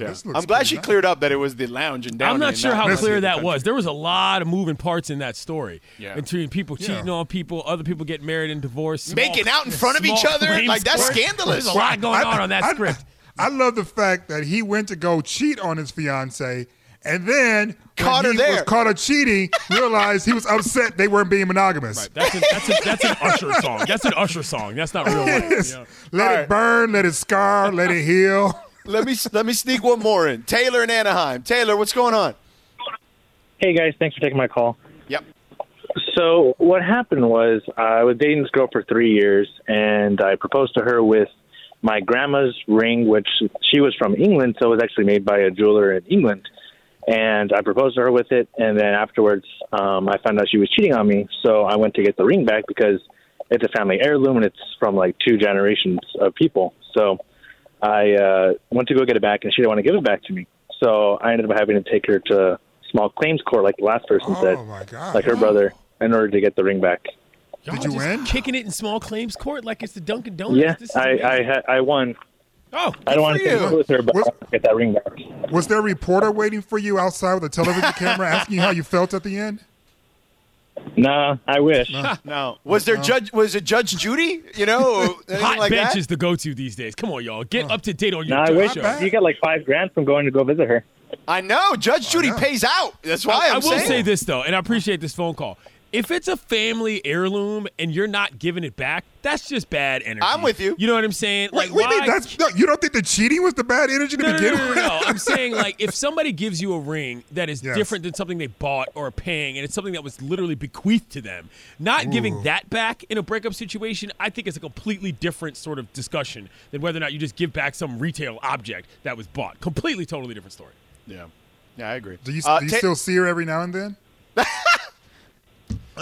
Yeah. This looks I'm glad she nice. cleared up that it was the lounge and down. I'm not sure how clear that country. was. There was a lot of moving parts in that story. Yeah. Between people cheating Yeah. on people, other people getting married and divorced, small- Making out in front of each other? Like, that's court. scandalous. There's a lot going on on that I- script. I love the fact that he went to go cheat on his fiance, and then Caught when her he was there. caught her cheating, realized he was upset they weren't being monogamous. That's, a, that's, a, that's an Usher song. That's an Usher song. That's not real life. Yes. you? Let All it right. burn, let it scar, let it heal. Let me let me sneak one more in. Taylor in Anaheim. Taylor, what's going on? Hey guys, thanks for taking my call. Yep. So what happened was I was dating this girl for three years, and I proposed to her with my grandma's ring, which she was from England, so it was actually made by a jeweler in England. And I proposed to her with it, and then afterwards, um, I found out she was cheating on me. So I went to get the ring back because it's a family heirloom and it's from like two generations of people. So I uh, went to go get it back, and she didn't want to give it back to me. So I ended up having to take her to small claims court, like the last person said, Oh my god! like her brother, in order to get the ring back. Y'all Did you just win? Kicking it in small claims court like it's the Dunkin' Donuts. Yeah, I. I, I won. oh, I don't want to you. with her, but What- I to get that ring back. Was there a reporter waiting for you outside with a television <laughs> camera asking you how you felt at the end? Nah, I wish. <laughs> No. Was there Judge? Was it Judge Judy? You know, <laughs> anything Hot like bench that? is the go-to these days. Come on, y'all, get up to date on your Nah, I wish show. you get like five grand from going to go visit her. I know. Judge Judy know. pays out. That's why I, I'm I will saying. say this though, and I appreciate this phone call. If it's a family heirloom and you're not giving it back, that's just bad energy. I'm with you. You know what I'm saying? Like, Wait, you why? mean that's no, you don't think the cheating was the bad energy to no, no, begin no, no, with? no, no. I'm <laughs> saying like if somebody gives you a ring that is Yes. different than something they bought or are paying, and it's something that was literally bequeathed to them, not giving that back in a breakup situation, I think it's a completely different sort of discussion than whether or not you just give back some retail object that was bought. Completely, totally different story. Yeah. Yeah, I agree. Do you, Uh, do you Ta- still see her every now and then? <laughs>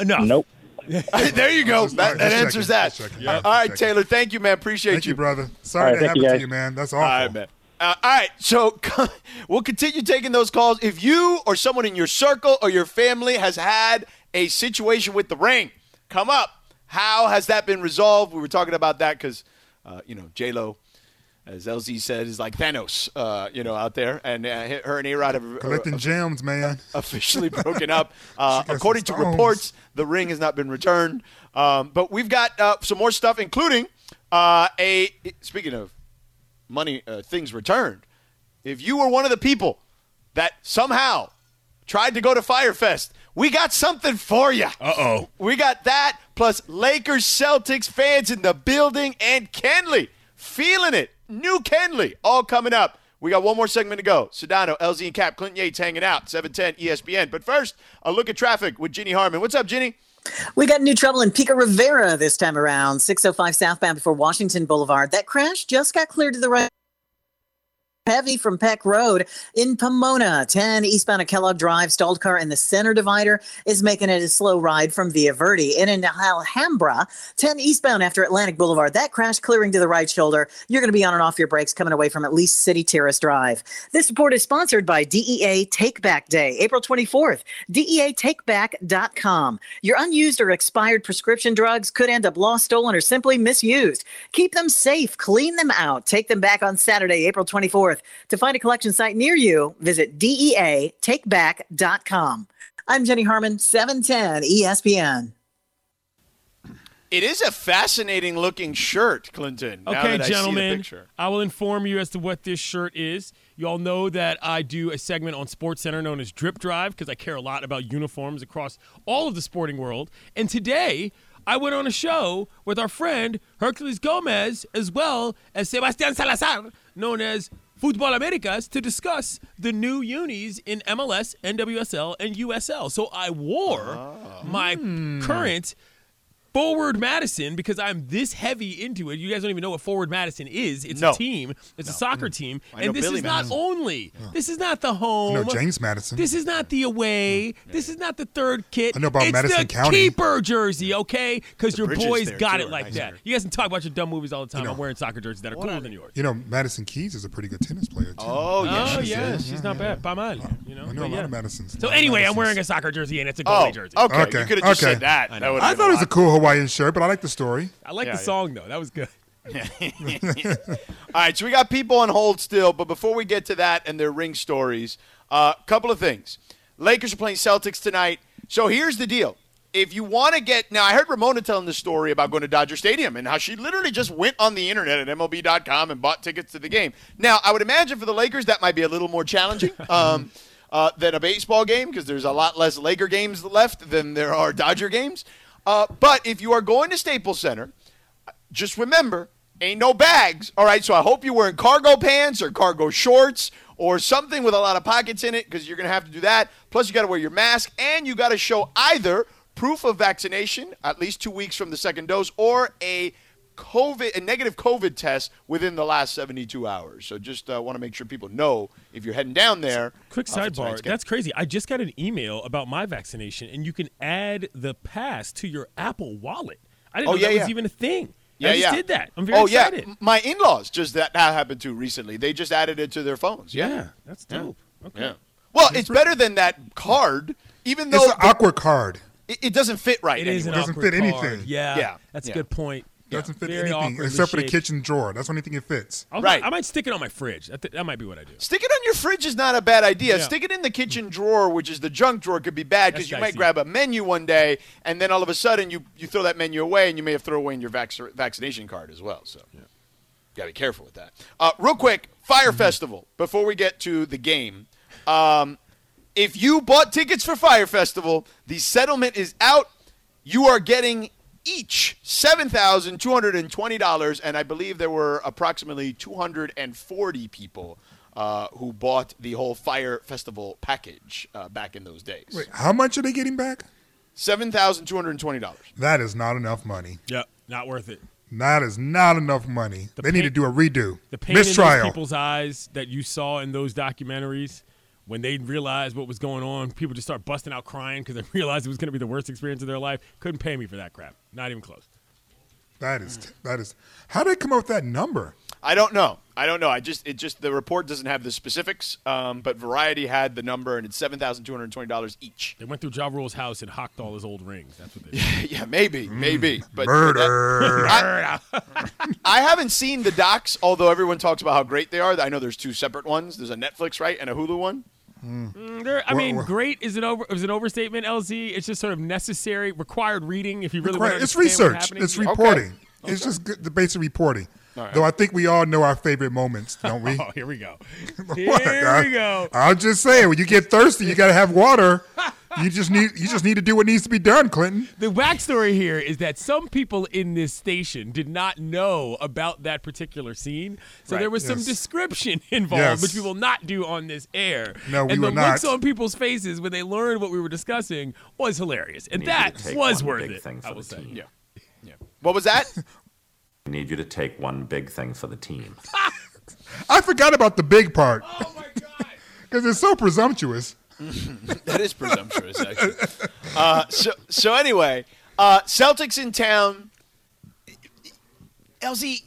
Enough. Nope. <laughs> there you go. That, that answers that. just checking. Yeah, all right, checking. Taylor. Thank you, man. Appreciate Thank you, brother. Sorry right, that thank you, to guys. you, man. That's awful. All right, man. Uh, all right, so <laughs> we'll continue taking those calls. If you or someone in your circle or your family has had a situation with the ring, come up. How has that been resolved? We were talking about that because, uh, you know, J Lo, as LZ said, is like Thanos, uh, you know, out there, and uh, her and A Rod have uh, Collecting gems, man. <laughs> officially broken up. <laughs> Uh, according to reports, the ring has not been returned. Um, but we've got uh, some more stuff, including uh, a. Speaking of money, uh, things returned. If you were one of the people that somehow tried to go to Fyrefest, we got something for you. Uh oh. We got that plus Lakers Celtics fans in the building and Kenley feeling it. New Kenley all coming up. We got one more segment to go. Sedano, LZ, and Cap, Clinton Yates hanging out. 710 ESPN. But first, a look at traffic with Ginny Harmon. What's up, Ginny? We got new trouble in Pico Rivera this time around, 605 southbound before Washington Boulevard. That crash just got cleared to the right. Heavy from Peck Road in Pomona, 10 eastbound of Kellogg Drive. Stalled car in the center divider is making it a slow ride from Via Verde. And in Alhambra, 10 eastbound after Atlantic Boulevard. That crash clearing to the right shoulder. You're going to be on and off your brakes coming away from at least City Terrace Drive. This report is sponsored by DEA Take Back Day, April 24th. DEATakeback.com. Your unused or expired prescription drugs could end up lost, stolen, or simply misused. Keep them safe, clean them out, take them back on Saturday, April 24th. To find a collection site near you, visit DEATakeback.com. I'm Jenny Harmon, 710 ESPN. It is a fascinating looking shirt, Clinton. Okay, that I gentlemen. I will inform you as to what this shirt is. You all know that I do a segment on Sports Center known as Drip Drive because I care a lot about uniforms across all of the sporting world. And today, I went on a show with our friend Herculez Gomez as well as Sebastian Salazar, known as Futbol Americas, to discuss the new unis in MLS, NWSL, and USL. So I wore ah. my hmm. current Forward Madison because I'm this heavy into it. You guys don't even know what Forward Madison is. It's No. a team. It's a soccer mm. team, I know and this Billy is Madison. not only. This is not the home. No James Madison. This is not the away. Mm. This is not the third kit. I know about it's Madison the County. keeper jersey, okay? Because your boys got too, it like nice. that. You guys can talk about your dumb movies all the time. You know. I'm wearing soccer jerseys that are cooler than yours. You know, Madison Keys is a pretty good tennis player too. Oh, oh yeah. oh she yeah, is. she's not bad. By mine, oh. you know. I know but a lot of Madisons. So anyway, I'm wearing a soccer jersey and it's a Oh, goalie jersey. okay. Okay, You could have just said that. I that know. would I thought it was a cool Hawaiian shirt, but I like the story. I like Yeah, the yeah. song though. That was good. <laughs> All right, so we got people on hold still, but before we get to that and their ring stories, a uh, couple of things. Lakers are playing Celtics tonight. So here's the deal. If you want to get now, I heard Ramona telling the story about going to Dodger Stadium and how she literally just went on the internet at MLB.com and bought tickets to the game. Now, I would imagine for the Lakers that might be a little more challenging <laughs> um, uh, than a baseball game because there's a lot less Laker games left than there are Dodger games. Uh, but if you are going to Staples Center, just remember, ain't no bags. All right, so I hope you're wearing cargo pants or cargo shorts or something with a lot of pockets in it because you're going to have to do that. Plus, you got to wear your mask and you got to show either proof of vaccination, at least two weeks from the second dose, or a COVID, a negative COVID test within the last 72 hours. So just uh, want to make sure people know if you're heading down there. Quick for sidebar. tonight's. That's crazy. I just got an email about my vaccination, and you can add the pass to your Apple Wallet. I didn't Oh, know yeah, that was yeah. even a thing. Yeah, I just yeah. did that. I'm very oh, excited. yeah. My in laws just that, that happened to recently. They just added it to their phones. Yeah. Yeah, that's dope. Okay. Yeah. Well, it's better than that card, even though It's an the- awkward card. it, it doesn't fit right. It is an anywhere. Doesn't awkward fit anything. Yeah, Yeah, that's yeah. a good point. Doesn't fit Very anything except for the shaped. kitchen drawer. That's the only thing it fits. I'll- Right. I might stick it on my fridge. That, that might be what I do. Stick it on your fridge is not a bad idea. Yeah. Stick it in the kitchen drawer, which is the junk drawer, could be bad because That's you might grab a menu one day and then all of a sudden you, you throw that menu away and you may have thrown away your vac- vaccination card as well. So, gotta be careful with that. Uh, real quick, Fyre Festival. Before we get to the game, um, if you bought tickets for Fyre Festival, the settlement is out. You are getting each seven thousand two hundred and twenty dollars, and I believe there were approximately two hundred and forty people uh, who bought the whole Fyre Festival package uh, back in those days. Wait, how much are they getting back? Seven thousand two hundred and twenty dollars. That is not enough money. Yep, not worth it. That is not enough money. The they need to do a redo. The pain in Mistrial. those people's eyes that you saw in those documentaries when they realized what was going on, people just start busting out crying because they <laughs> realized it was going to be the worst experience of their life. Couldn't pay me for that crap. Not even close. That is that is. How did they come up with that number? I don't know. I don't know. I just it just the report doesn't have the specifics, um, but Variety had the number, and it's seven thousand two hundred twenty dollars each. They went through Ja Rule's house and hocked all his old rings. That's what they did. <laughs> yeah, maybe, maybe, but Murder. <laughs> I, I haven't seen the docs, although everyone talks about how great they are. I know there's two separate ones. There's a Netflix, right, and a Hulu one. Mm, there- I Well, mean, well- great is an over is an overstatement. LZ, it's just sort of necessary, required reading if you really want Right, to it's understand what's research. happening. It's Yeah. reporting. It's just good, the basic reporting. Though I think we all know our favorite moments, <laughs> don't we? Oh, here we go. <laughs> What? Here I- we go. I'm just saying, when you get thirsty, you got to have water. You just need you just need to do what needs to be done, Clinton. The backstory here is that some people in this station did not know about that particular scene, so Right. there was some description <laughs> involved, Yes. which we will not do on this air. No, we and will the looks on people's faces when they learned what we were discussing was hilarious, and need you to that was worth it. thing I for will say. Yeah, yeah. What was that? I need you to take one big thing for the team. <laughs> I forgot about the big part. Oh my god! <laughs> Because it's so presumptuous. <laughs> that is presumptuous, actually. Uh, so, so anyway, uh, Celtics in town. LZ,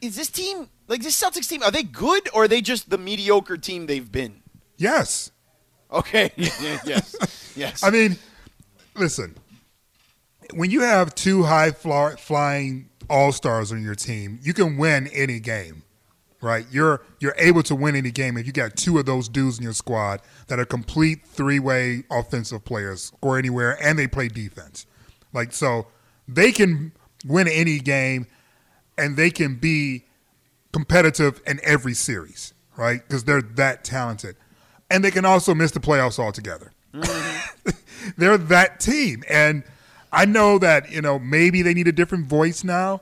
is this team like this Celtics team? Are they good or are they just the mediocre team they've been? Yes. Okay. Yes. Yes. I mean, listen. When you have two high fly, flying all stars on your team, you can win any game, right? You're you're able to win any game if you got two of those dudes in your squad that are complete three way offensive players, score anywhere, and they play defense. Like so, they can win any game, and they can be competitive in every series, right? Because they're that talented, and they can also miss the playoffs altogether mm-hmm. <laughs> they're that team. And I know that, you know, maybe they need a different voice now,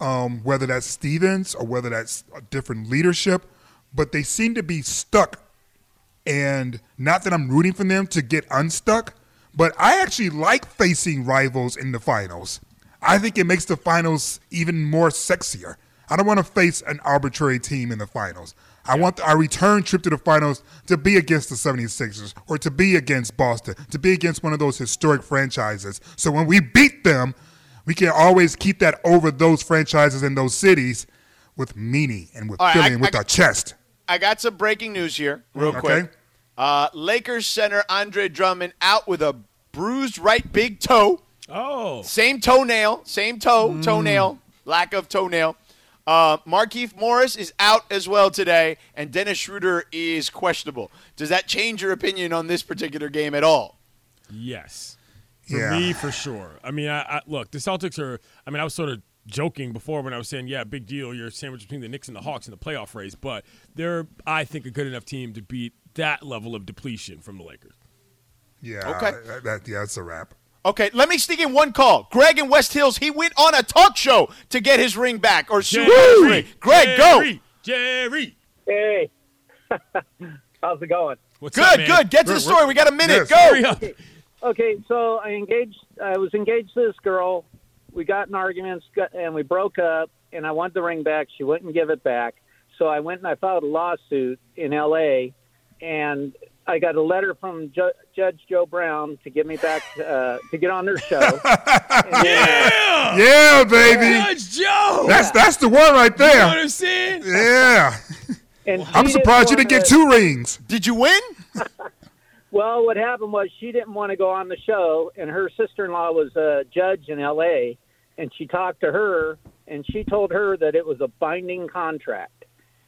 um, whether that's Stevens or whether that's a different leadership, but they seem to be stuck. And not that I'm rooting for them to get unstuck, But I actually like facing rivals in the finals. I think it makes the finals even more sexier. I don't want to face an arbitrary team in the finals. I want our return trip to the finals to be against the 76ers or to be against Boston, to be against one of those historic franchises. So when we beat them, we can always keep that over those franchises in those cities with meaning and with All right, feeling I- with I- our chest. I got some breaking news here, real Okay. quick. Uh, Lakers center Andre Drummond out with a bruised right big toe. Oh. Same toenail, same toe, toenail, lack of toenail. Uh, Markieff Morris is out as well today, and Dennis Schroeder is questionable. Does that change your opinion on this particular game at all? Yes. For Yeah. me, for sure. I mean, I, I look, the Celtics are. I mean, I was sort of joking before when I was saying, yeah, big deal. You're sandwiched between the Knicks and the Hawks in the playoff race, but they're, I think, a good enough team to beat that level of depletion from the Lakers. Yeah. Okay. That, that- yeah, that's a wrap. Okay, let me sneak in one call. Greg in West Hills, he went on a talk show to get his ring back or soon get his ring. Greg, go. Jerry, Jerry. Hey, <laughs> how's it going? What's Good, up, good. Get to the story. We got a minute. Yes. Go. Okay, so I engaged. I was engaged to this girl. We got in arguments, and we broke up. And I wanted the ring back. She wouldn't give it back. So I went and I filed a lawsuit in L.A. And I got a letter from Ju- Judge Joe Brown to get me back uh, to get on their show. <laughs> Yeah. Yeah, baby. Judge Joe. That's that's the one right You know what there. I'm saying? Yeah. <laughs> And I'm surprised you didn't get two rings. Did you win? <laughs> Well, what happened was she didn't want to go on the show, and her sister-in-law was a judge in L.A. And she talked to her, and she told her that it was a binding contract,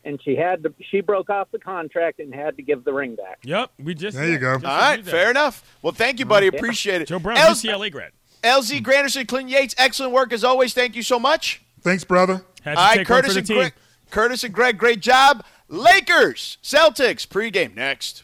and she had to. She broke off the contract and had to give the ring back. Yep. We just. There you go. All right, fair enough. Well, thank you, buddy. Appreciate it. Joe Brown, L- UCLA grad. LZ Granderson, Clinton Yates, excellent work as always. Thank you so much. Thanks, brother. Had All right, take one for Curtis and. Greg, Curtis and Greg, great job. Lakers, Celtics, pregame next.